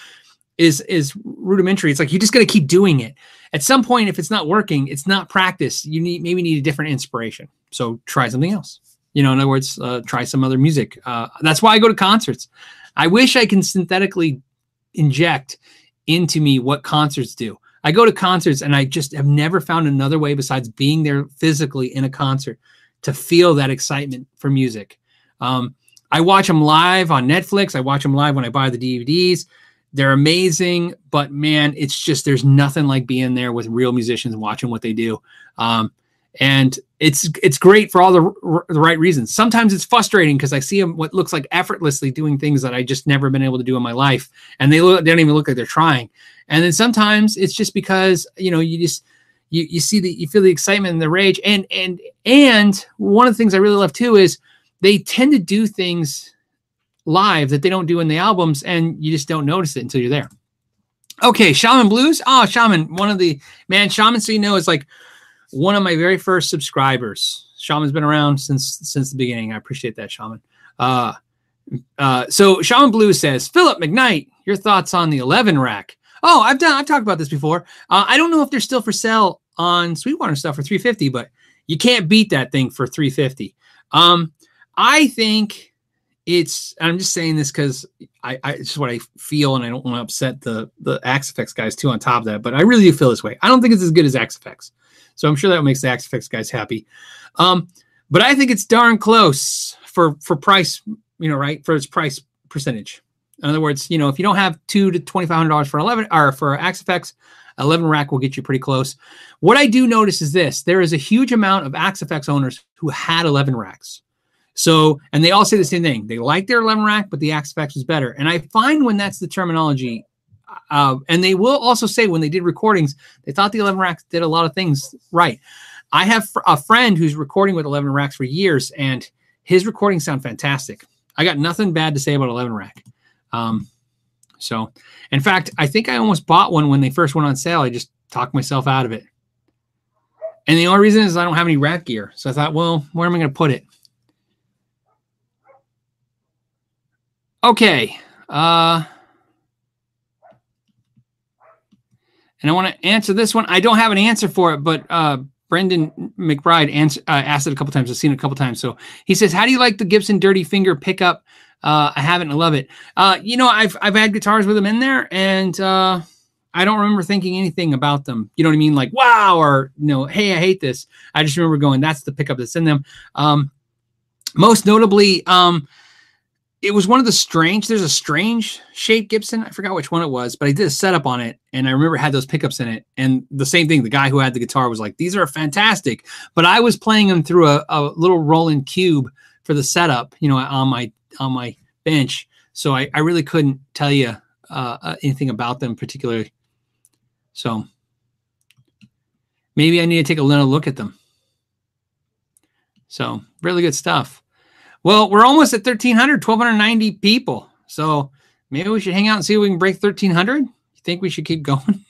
S1: is is rudimentary. It's like you just got to keep doing it at some point, if it's not working, it's not practice. You need maybe need a different inspiration. So try something else. You know, in other words, uh, try some other music. Uh, that's why I go to concerts. I wish I can synthetically inject into me what concerts do. I go to concerts and I just have never found another way besides being there physically in a concert to feel that excitement for music. Um, I watch them live on Netflix. I watch them live when I buy the DVDs. They're amazing, but man, it's just there's nothing like being there with real musicians watching what they do. Um, and it's it's great for all the, r- the right reasons. Sometimes it's frustrating because I see them what looks like effortlessly doing things that I just never been able to do in my life, and they look they don't even look like they're trying. And then sometimes it's just because you know you just you you see the you feel the excitement and the rage, and and and one of the things I really love too is they tend to do things live that they don't do in the albums, and you just don't notice it until you're there. Okay, Shaman Blues. Oh, Shaman, one of the man, Shaman, so you know, is like one of my very first subscribers. Shaman's been around since since the beginning. I appreciate that, Shaman. Uh, uh, so Shaman Blues says, Philip McKnight, your thoughts on the 11 rack? Oh, I've done. I've talked about this before. Uh, I don't know if they're still for sale on Sweetwater stuff for 350, but you can't beat that thing for 350. Um, I think it's i'm just saying this because I, I it's what i feel and i don't want to upset the the Axe-Fx guys too on top of that but i really do feel this way. I don't think it's as good as Axe-Fx. so i'm sure that makes the Axe-Fx guys happy. Um but i think it's darn close for for price you know right for its price percentage. In other words you know if you don't have two to twenty five hundred dollars for 11 or for Axe-Fx, 11 rack will get you pretty close. What i do notice is this there is a huge amount of Axe-Fx owners who had 11 racks so, and they all say the same thing. They like their 11 rack, but the Axe-Fx was better. And I find when that's the terminology, uh, and they will also say when they did recordings, they thought the 11 racks did a lot of things right. I have a friend who's recording with 11 racks for years, and his recordings sound fantastic. I got nothing bad to say about 11 rack. Um, so, in fact, I think I almost bought one when they first went on sale. I just talked myself out of it. And the only reason is I don't have any rack gear. So I thought, well, where am I going to put it? Okay. Uh, and I want to answer this one. I don't have an answer for it, but uh, Brendan McBride answer, uh, asked it a couple times. I've seen it a couple times. So he says, "How do you like the Gibson Dirty Finger pickup?" Uh, I haven't. I love it. Uh, you know, I've I've had guitars with them in there, and uh, I don't remember thinking anything about them. You know what I mean? Like wow, or you know, hey, I hate this. I just remember going, "That's the pickup that's in them." Um, most notably, um, it was one of the strange. There's a strange shape Gibson. I forgot which one it was, but I did a setup on it, and I remember had those pickups in it. And the same thing, the guy who had the guitar was like, "These are fantastic," but I was playing them through a, a little Roland cube for the setup, you know, on my on my bench. So I, I really couldn't tell you uh, uh anything about them particularly. So maybe I need to take a little look at them. So really good stuff. Well, we're almost at 1,300, 1,290 people. So maybe we should hang out and see if we can break 1,300. You think we should keep going?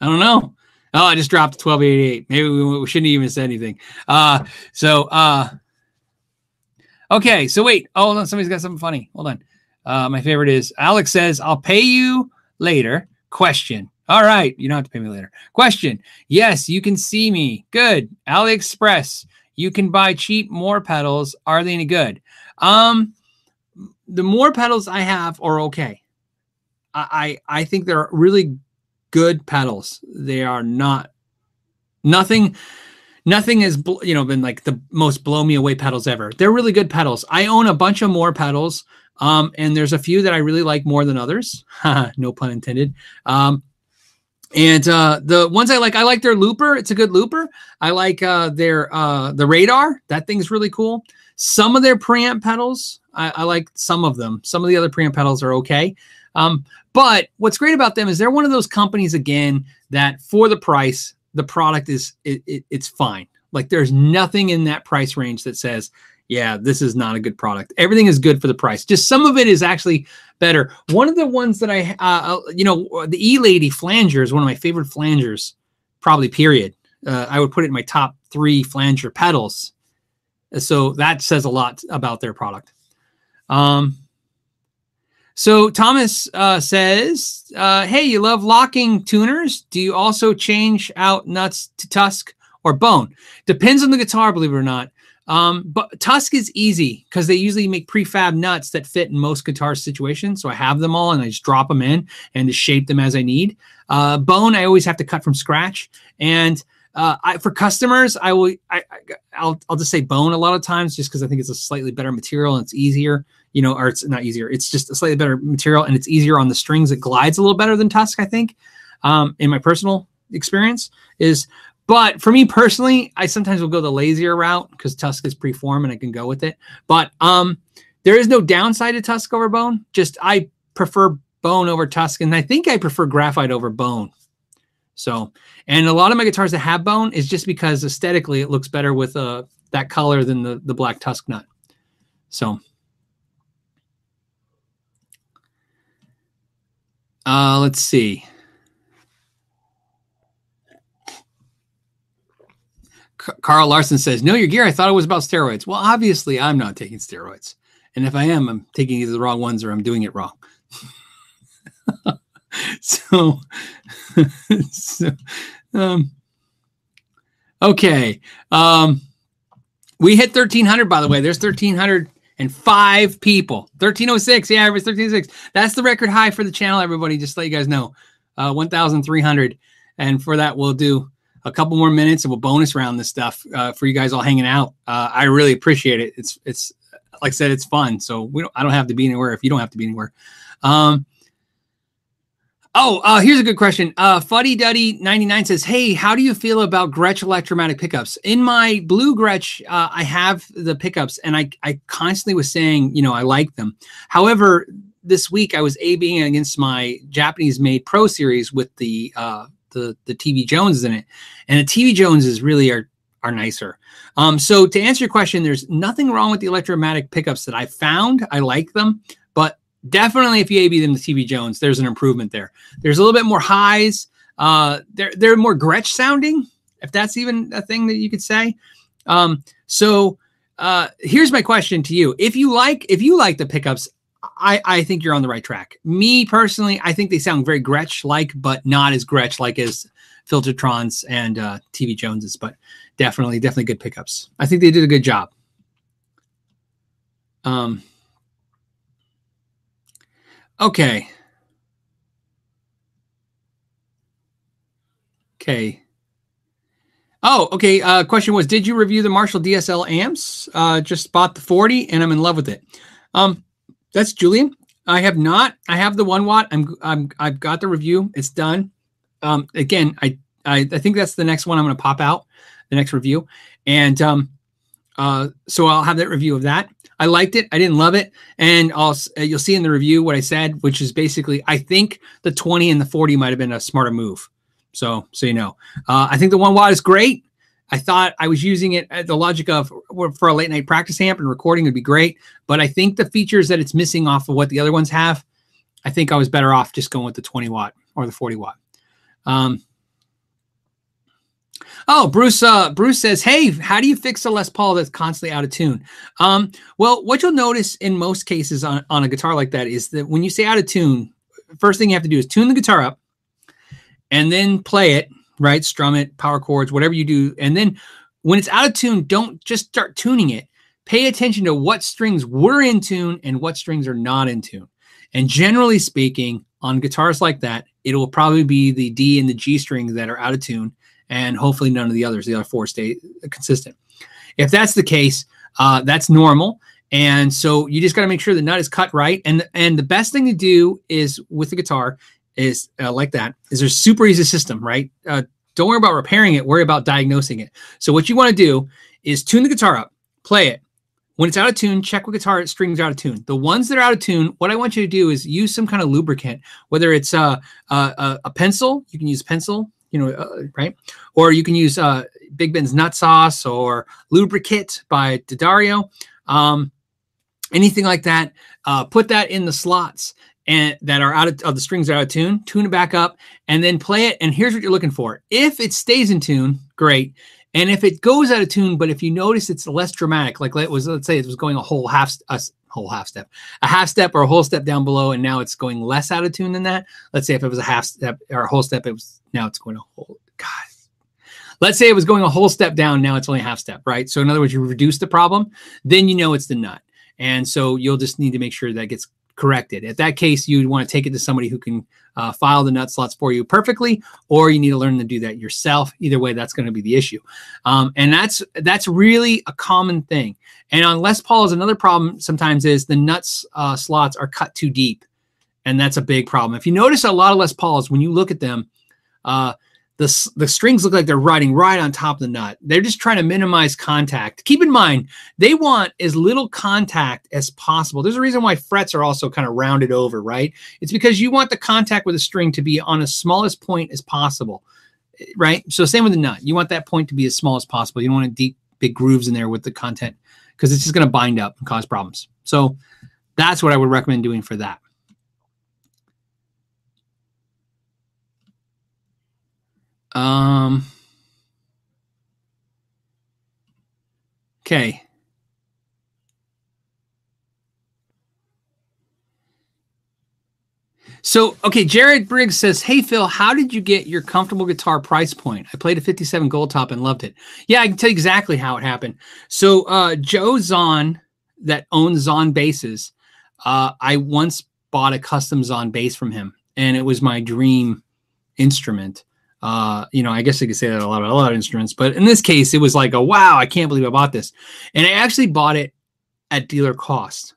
S1: I don't know. Oh, I just dropped 1288. Maybe we, shouldn't even said anything. Uh, so, uh, okay. So wait. Oh, hold on. Somebody's got something funny. Hold on. Uh, my favorite is Alex says, I'll pay you later. Question. All right. You don't have to pay me later. Question. Yes, you can see me. Good. AliExpress. You can buy cheap Mooer pedals. Are they any good? Um, the Mooer pedals I have are okay. I, I, I think they're really good pedals. They are not nothing nothing has you know been like the most blow me away pedals ever. They're really good pedals. I own a bunch of Mooer pedals, um, and there's a few that I really like more than others. no pun intended. Um, and uh, the ones I like, I like their looper. It's a good looper. I like uh, their uh, the radar. That thing's really cool. Some of their preamp pedals, I, I like some of them. Some of the other preamp pedals are okay. Um, but what's great about them is they're one of those companies again that for the price, the product is it, it, it's fine. Like there's nothing in that price range that says yeah, this is not a good product. Everything is good for the price. Just some of it is actually better. One of the ones that I, uh, uh you know, the E Lady flanger is one of my favorite flangers, probably. Period. Uh, I would put it in my top three flanger pedals. So that says a lot about their product. Um, so Thomas uh, says, uh, "Hey, you love locking tuners? Do you also change out nuts to TUSQ or bone? Depends on the guitar, believe it or not. Um, but TUSQ is easy because they usually make prefab nuts that fit in most guitar situations. So I have them all and I just drop them in and just shape them as I need. Uh, bone, I always have to cut from scratch. And uh, I, for customers, I will I, will I'll just say bone a lot of times just because I think it's a slightly better material and it's easier, you know, or it's not easier. It's just a slightly better material and it's easier on the strings. It glides a little better than TUSQ, I think. Um, in my personal experience is but for me personally, I sometimes will go the lazier route because TUSQ is preform and I can go with it. But um, there is no downside to TUSQ over Bone. Just I prefer Bone over TUSQ, and I think I prefer Graphite over Bone. So, and a lot of my guitars that have Bone is just because aesthetically it looks better with uh, that color than the the black TUSQ nut. So. Uh, let's see. Carl Larson says, "Know your gear." I thought it was about steroids. Well, obviously, I'm not taking steroids, and if I am, I'm taking either the wrong ones or I'm doing it wrong. so, so, um, okay. Um, we hit 1300, by the way. There's 1305 people. 1306. Yeah, it was 1306. That's the record high for the channel, everybody. Just let you guys know. Uh, 1300. And for that, we'll do a couple more minutes and we'll bonus round this stuff uh, for you guys all hanging out. Uh, I really appreciate it. It's it's like I said, it's fun. So we don't I don't have to be anywhere if you don't have to be anywhere. Um, oh, uh, here's a good question. Uh, Fuddy Duddy 99 says, Hey, how do you feel about Gretsch electromatic pickups? In my blue Gretsch, uh, I have the pickups and I, I constantly was saying, you know, I like them. However, this week I was A being against my Japanese made Pro series with the uh, the the TV Jones in it, and the TV Joneses really are are nicer. Um, so to answer your question, there's nothing wrong with the electromatic pickups that I found. I like them, but definitely if you AB them to TV Jones, there's an improvement there. There's a little bit more highs. Uh, they're they're more Gretsch sounding, if that's even a thing that you could say. Um, so uh, here's my question to you: If you like if you like the pickups, I, I think you're on the right track. Me personally, I think they sound very Gretsch like, but not as Gretsch like as Filtertrons and uh, TV Joneses, but definitely, definitely good pickups. I think they did a good job. Um, okay. Okay. Oh, okay. Uh, question was, did you review the Marshall DSL amps? Uh, just bought the 40 and I'm in love with it. Um, that's Julian. I have not. I have the one watt. I'm. I'm. I've got the review. It's done. Um, again, I, I. I think that's the next one I'm going to pop out. The next review, and um, uh, so I'll have that review of that. I liked it. I didn't love it, and I'll. You'll see in the review what I said, which is basically I think the 20 and the 40 might have been a smarter move. So, so you know, uh, I think the one watt is great. I thought I was using it at the logic of for a late night practice amp and recording would be great, but I think the features that it's missing off of what the other ones have, I think I was better off just going with the 20 watt or the 40 watt. Um, oh, Bruce. Uh, Bruce says, "Hey, how do you fix a Les Paul that's constantly out of tune?" Um, well, what you'll notice in most cases on, on a guitar like that is that when you say out of tune, first thing you have to do is tune the guitar up, and then play it right? Strum it, power chords, whatever you do. And then when it's out of tune, don't just start tuning it. Pay attention to what strings were in tune and what strings are not in tune. And generally speaking, on guitars like that, it will probably be the D and the G strings that are out of tune, and hopefully none of the others. The other four stay consistent. If that's the case, uh, that's normal. And so you just got to make sure the nut is cut right. And and the best thing to do is with the guitar is uh, like that is there's super easy system, right? Uh, don't worry about repairing it, worry about diagnosing it. So what you want to do is tune the guitar up, play it. When it's out of tune, check what guitar strings are out of tune. The ones that are out of tune, what I want you to do is use some kind of lubricant, whether it's uh, a, a pencil, you can use pencil, you know, uh, right? Or you can use uh, Big Bends Nut Sauce or Lubricant by D'Addario. Um, anything like that. Uh, put that in the slots and that are out of, of, the strings are out of tune, tune it back up, and then play it. And here's what you're looking for. If it stays in tune, great. And if it goes out of tune, but if you notice it's less dramatic, like it was, let's say it was going a whole half, a whole half step, a half step or a whole step down below, and now it's going less out of tune than that. Let's say if it was a half step or a whole step, it was now it's going a whole. God, let's say it was going a whole step down, now it's only half step, right? So in other words, you reduce the problem, then you know it's the nut. And so you'll just need to make sure that gets corrected. At that case, you would want to take it to somebody who can uh, file the nut slots for you perfectly, or you need to learn to do that yourself. Either way, that's going to be the issue, um, and that's that's really a common thing. And on Les Paul, is another problem sometimes is the nuts uh, slots are cut too deep, and that's a big problem. If you notice a lot of Les Pauls, when you look at them, uh, the, the strings look like they're riding right on top of the nut. They're just trying to minimize contact. Keep in mind, they want as little contact as possible. There's a reason why frets are also kind of rounded over, right? It's because you want the contact with the string to be on as smallest point as possible, right? So same with the nut. You want that point to be as small as possible. You don't want deep, big grooves in there with the content because it's just going to bind up and cause problems. So that's what I would recommend doing for that. Um, okay. So, okay, Jared Briggs says, Hey, Phil, how did you get your comfortable guitar price point? I played a 57 Gold Top and loved it. Yeah, I can tell you exactly how it happened. So, uh, Joe Zon, that owns Zon basses, uh, I once bought a custom Zon bass from him, and it was my dream instrument. Uh, you know, I guess I could say that a lot of a lot of instruments, but in this case, it was like a wow, I can't believe I bought this, and I actually bought it at dealer cost.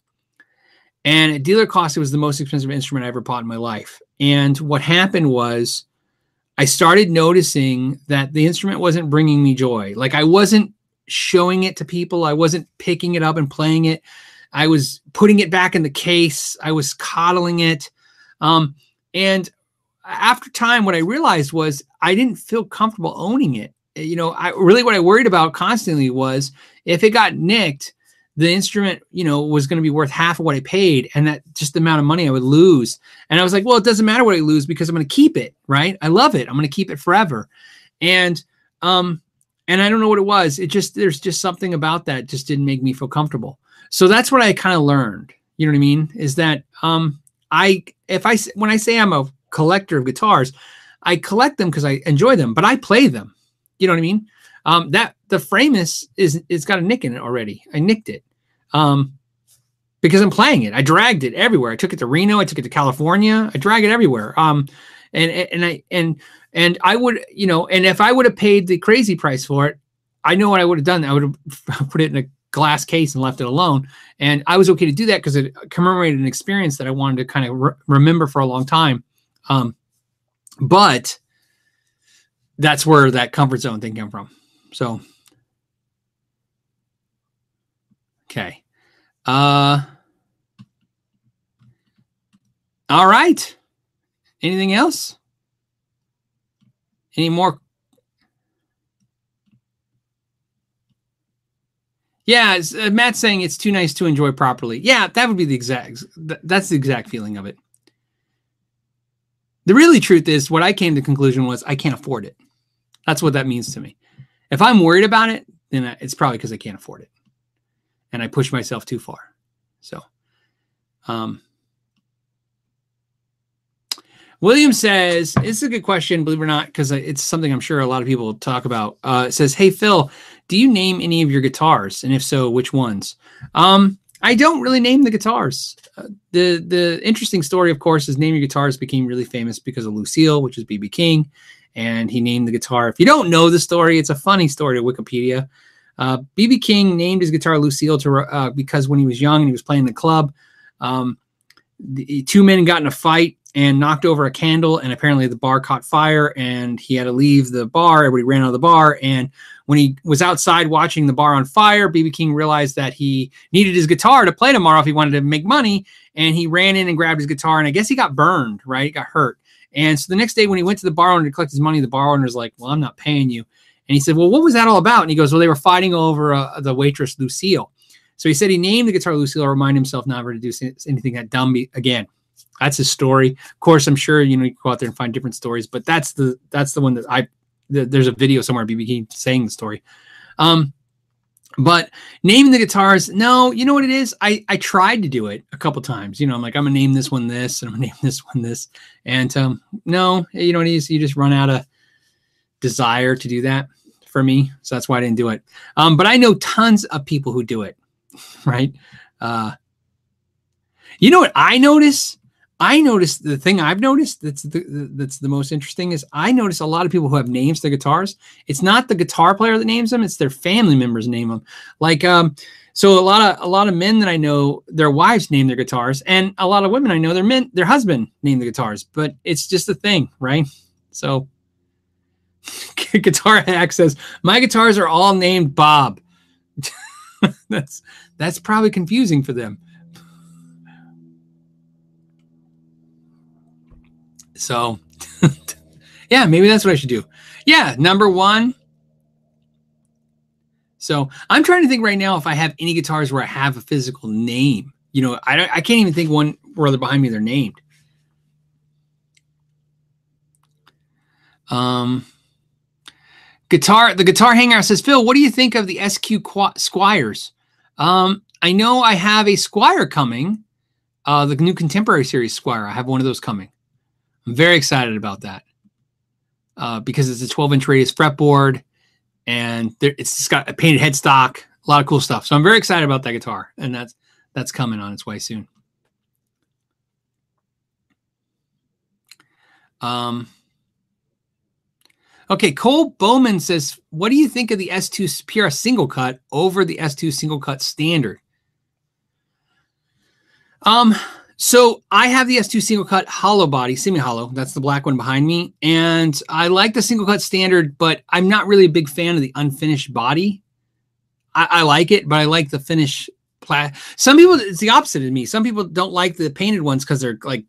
S1: And at dealer cost, it was the most expensive instrument I ever bought in my life. And what happened was, I started noticing that the instrument wasn't bringing me joy. Like I wasn't showing it to people. I wasn't picking it up and playing it. I was putting it back in the case. I was coddling it. Um, and after time, what I realized was I didn't feel comfortable owning it. You know, I really what I worried about constantly was if it got nicked, the instrument, you know, was going to be worth half of what I paid, and that just the amount of money I would lose. And I was like, well, it doesn't matter what I lose because I'm going to keep it, right? I love it. I'm going to keep it forever. And um, and I don't know what it was. It just there's just something about that just didn't make me feel comfortable. So that's what I kind of learned. You know what I mean? Is that um, I if I when I say I'm a collector of guitars. I collect them because I enjoy them, but I play them. You know what I mean? Um, that the frame is is it's got a nick in it already. I nicked it um, because I'm playing it. I dragged it everywhere. I took it to Reno. I took it to California. I drag it everywhere. Um, and and I and and I would you know, and if I would have paid the crazy price for it, I know what I would have done. I would have put it in a glass case and left it alone. And I was okay to do that because it commemorated an experience that I wanted to kind of re- remember for a long time. Um, but that's where that comfort zone thing came from. So, okay. Uh, all right. Anything else? Any more? Yeah, uh, Matt's saying it's too nice to enjoy properly. Yeah, that would be the exact. That's the exact feeling of it. The really truth is, what I came to conclusion was I can't afford it. That's what that means to me. If I'm worried about it, then it's probably because I can't afford it, and I push myself too far. So, um, William says, it's a good question, believe it or not, because it's something I'm sure a lot of people talk about. Uh, says, Hey, Phil, do you name any of your guitars? And if so, which ones? Um, I don't really name the guitars. Uh, the the interesting story, of course, is Name Your Guitars became really famous because of Lucille, which is BB King, and he named the guitar. If you don't know the story, it's a funny story to Wikipedia. BB uh, King named his guitar Lucille to uh, because when he was young and he was playing the club, um, the two men got in a fight and knocked over a candle and apparently the bar caught fire and he had to leave the bar everybody ran out of the bar and when he was outside watching the bar on fire bb king realized that he needed his guitar to play tomorrow if he wanted to make money and he ran in and grabbed his guitar and i guess he got burned right? He got hurt. And so the next day when he went to the bar owner to collect his money the bar owner's like well i'm not paying you. And he said well what was that all about? And he goes well they were fighting over uh, the waitress lucille. So he said he named the guitar lucille to remind himself never to do anything that dumb again that's his story. Of course, I'm sure you know you go out there and find different stories, but that's the that's the one that I the, there's a video somewhere BB King saying the story. Um, but naming the guitars, no, you know what it is? I I tried to do it a couple times. You know, I'm like I'm gonna name this one this, and I'm gonna name this one this, and um, no, you know what it is? You just run out of desire to do that for me, so that's why I didn't do it. Um, but I know tons of people who do it, right? Uh, you know what I notice? I noticed the thing I've noticed that's the, that's the most interesting is I notice a lot of people who have names to guitars. It's not the guitar player that names them; it's their family members name them. Like, um, so a lot of a lot of men that I know, their wives name their guitars, and a lot of women I know, their men, their husband name the guitars. But it's just a thing, right? So, guitar hack says my guitars are all named Bob. that's that's probably confusing for them. So, yeah, maybe that's what I should do. Yeah, number one. So I'm trying to think right now if I have any guitars where I have a physical name. You know, I I can't even think one where they're behind me they're named. Um, guitar. The guitar hangout says, Phil, what do you think of the SQ Squiers? Um, I know I have a Squier coming. Uh, the new contemporary series Squier. I have one of those coming. I'm very excited about that uh, because it's a 12 inch radius fretboard and there, it's got a painted headstock, a lot of cool stuff. So I'm very excited about that guitar, and that's that's coming on its way soon. Um, okay, Cole Bowman says, "What do you think of the S2 PRS single cut over the S2 single cut standard?" Um, so I have the S2 single cut hollow body, semi hollow. That's the black one behind me. And I like the single cut standard, but I'm not really a big fan of the unfinished body. I, I like it, but I like the finish. Pla- Some people, it's the opposite of me. Some people don't like the painted ones because they're like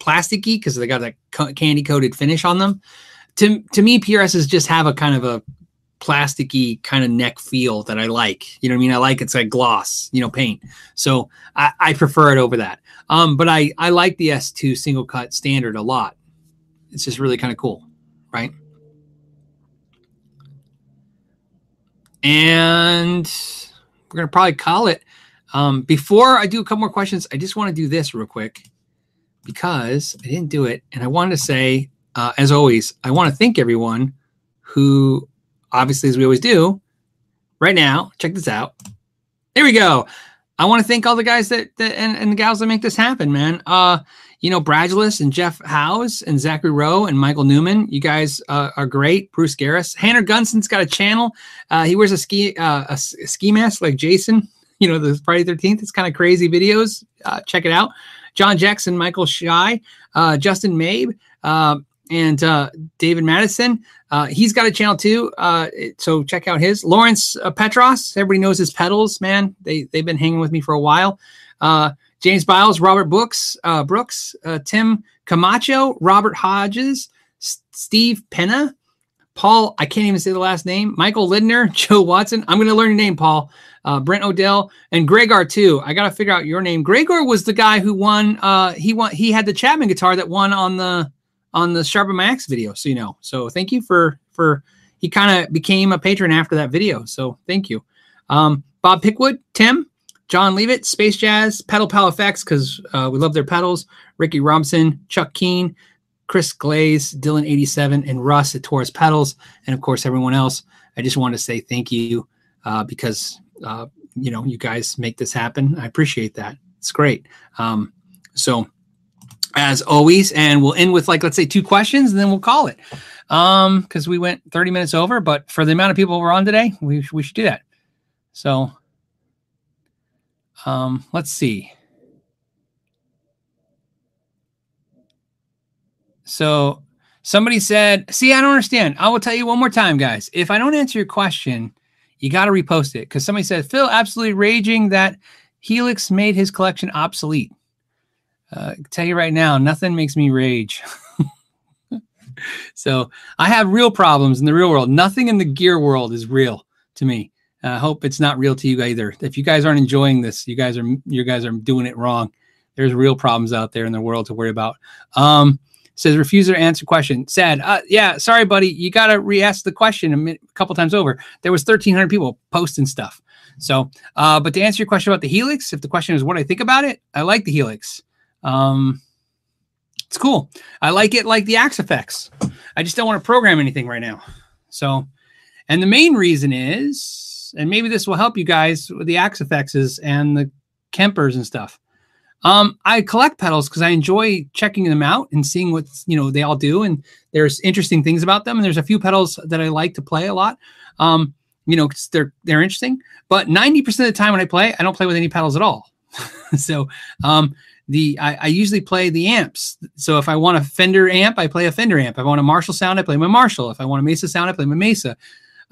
S1: plasticky because they got that co- candy coated finish on them. To, to me, PRSs just have a kind of a plasticky kind of neck feel that I like. You know what I mean? I like it's like gloss, you know, paint. So I, I prefer it over that. Um, but I I like the S2 single cut standard a lot. It's just really kind of cool, right? And we're gonna probably call it. Um, before I do a couple more questions, I just want to do this real quick because I didn't do it, and I wanted to say, uh, as always, I want to thank everyone who obviously, as we always do, right now, check this out. There we go. I want to thank all the guys that, that and, and the gals that make this happen, man. Uh, you know, Bradulus and Jeff Howes and Zachary Rowe and Michael Newman. You guys uh, are great. Bruce Garris. Hannah Gunson's got a channel. Uh, he wears a ski uh, a ski mask like Jason. You know, the Friday Thirteenth. It's kind of crazy videos. Uh, check it out. John Jackson, Michael Shy, uh, Justin Mabe, uh, and David Madison. he's got a channel too. so check out his. Lawrence Petros. Everybody knows his pedals, man. They they've been hanging with me for a while. James Biles, Robert Brooks, uh, Brooks, uh, Tim Camacho, Robert Hodges, S- Steve Penna, Paul. I can't even say the last name. Michael Lidner, Joe Watson. I'm going to learn your name, Paul. Uh, Brent Odell and Gregor too. I got to figure out your name. Gregor was the guy who won. Uh, he won. He had the Chapman guitar that won on the on the Sharpen My Axe video. So you know. So thank you for for. He kind of became a patron after that video. So thank you. Um, Bob Pickwood, Tim, John Leavitt, Space Jazz, Pedal Pal Effects, because uh, we love their pedals. Ricky Robinson, Chuck Keen, Chris Glaze, Dylan87, and Russ at Taurus Pedals, and of course everyone else. I just want to say thank you uh, because uh, you know you guys make this happen. I appreciate that. It's great. Um, so as always, and we'll end with like let's say two questions, and then we'll call it um because we went 30 minutes over. But for the amount of people we're on today, we we should do that. So um, let's see. So somebody said, see, I don't understand. I will tell you one more time, guys. If I don't answer your question, you got to repost it because somebody said, Phil, absolutely raging that Helix made his collection obsolete. Uh, tell you right now, nothing makes me rage. so I have real problems in the real world. Nothing in the gear world is real to me. I hope it's not real to you either. If you guys aren't enjoying this, you guys are you guys are doing it wrong. There's real problems out there in the world to worry about. Um, says refuser to answer question. Sad. Uh, yeah, sorry, buddy. You got to re-ask the question a, a, couple times over. There was 1,300 people posting stuff. So, uh, but to answer your question about the Helix, if the question is what I think about it, I like the Helix. Um, it's cool. I like it like the Axe-Fx. I just don't want to program anything right now. So, and the main reason is and maybe this will help you guys with the Axe-Fx's and the Kempers and stuff. Um, I collect pedals because I enjoy checking them out and seeing what you know they all do, and there's interesting things about them. And there's a few pedals that I like to play a lot. Um, you know, cause they're they're interesting. But 90% of the time when I play, I don't play with any pedals at all. so um, the I, I, usually play the amps. So if I want a Fender amp, I play a Fender amp. If I want a Marshall sound, I play my Marshall. If I want a Mesa sound, I play my Mesa.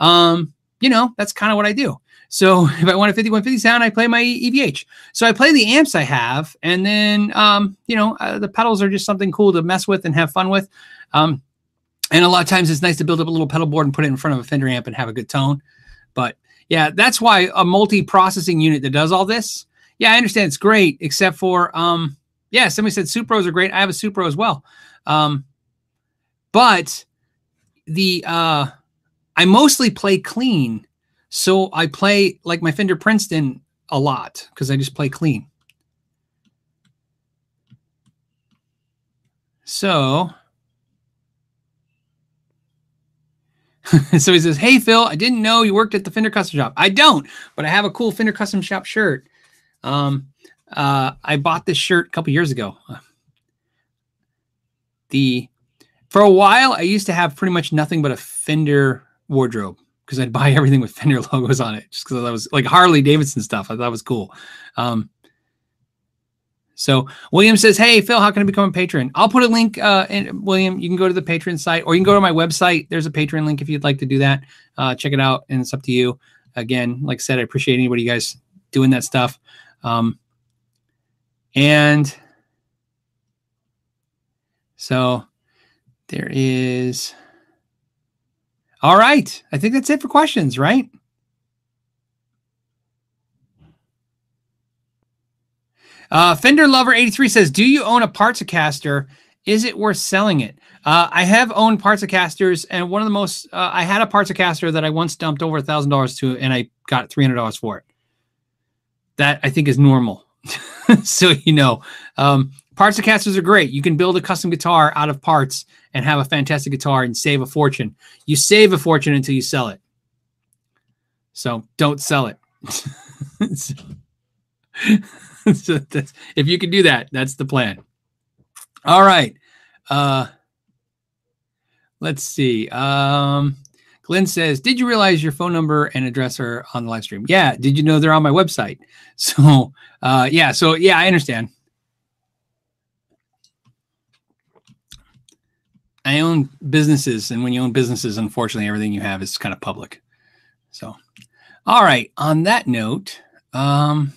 S1: Um, you know, that's kind of what I do. So if I want a 5150 sound, I play my EVH. So I play the amps I have, and then um, you know uh, the pedals are just something cool to mess with and have fun with. Um, and a lot of times it's nice to build up a little pedal board and put it in front of a Fender amp and have a good tone. But yeah, that's why a multi-processing unit that does all this. Yeah, I understand it's great, except for um, yeah, somebody said Supros are great. I have a Supro as well. Um, but the uh I mostly play clean. So I play like my Fender Princeton a lot because I just play clean. So, so he says, Hey, Phil, I didn't know you worked at the Fender Custom Shop. I don't, but I have a cool Fender Custom Shop shirt. Um, uh, I bought this shirt a couple years ago. The for a while, I used to have pretty much nothing but a Fender wardrobe because I'd buy everything with Fender logos on it just because that was like Harley Davidson stuff. I thought was cool. Um, so William says, "Hey Phil, how can I become a patron?" I'll put a link. Uh, in, William, you can go to the Patreon site, or you can go to my website. There's a Patreon link if you'd like to do that. Uh, check it out, and it's up to you. Again, like I said, I appreciate anybody you guys doing that stuff. Um, and so there is. All right. I think that's it for questions, right? Uh, Fender Lover 83 says, Do you own a Parts-A-Caster? Is it worth selling it? Uh, I have owned Parts-A-Casters, and one of the most, uh, I had a Parts-A-Caster that I once dumped over a $1,000 to, and I got $300 for it. That I think is normal. so, you know, um, Parts-A-Casters are great. You can build a custom guitar out of parts and have a fantastic guitar and save a fortune. You save a fortune until you sell it. So don't sell it. so, so if you can do that, that's the plan. All right. Uh, let's see. Um, Glenn says, "Did you realize your phone number and address are on the live stream?" Yeah. Did you know they're on my website? So, uh, yeah. So, yeah, I understand. I own businesses, and when you own businesses, unfortunately, everything you have is kind of public. So, all right. On that note, um,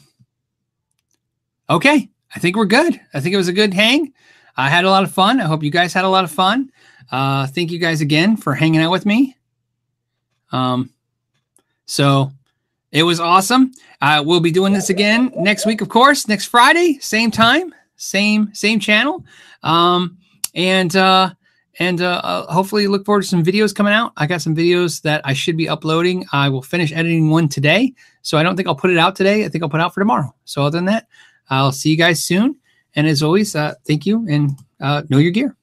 S1: okay, I think we're good. I think it was a good hang. I had a lot of fun. I hope you guys had a lot of fun. Uh, thank you guys again for hanging out with me. Um, so it was awesome. Uh, we'll be doing this again next week, of course, next Friday, same time, same same channel, um, and uh, and uh, uh, hopefully look forward to some videos coming out. I got some videos that I should be uploading. I will finish editing one today, so I don't think I'll put it out today. I think I'll put it out for tomorrow. So other than that, I'll see you guys soon. And as always, uh, thank you and uh, know your gear.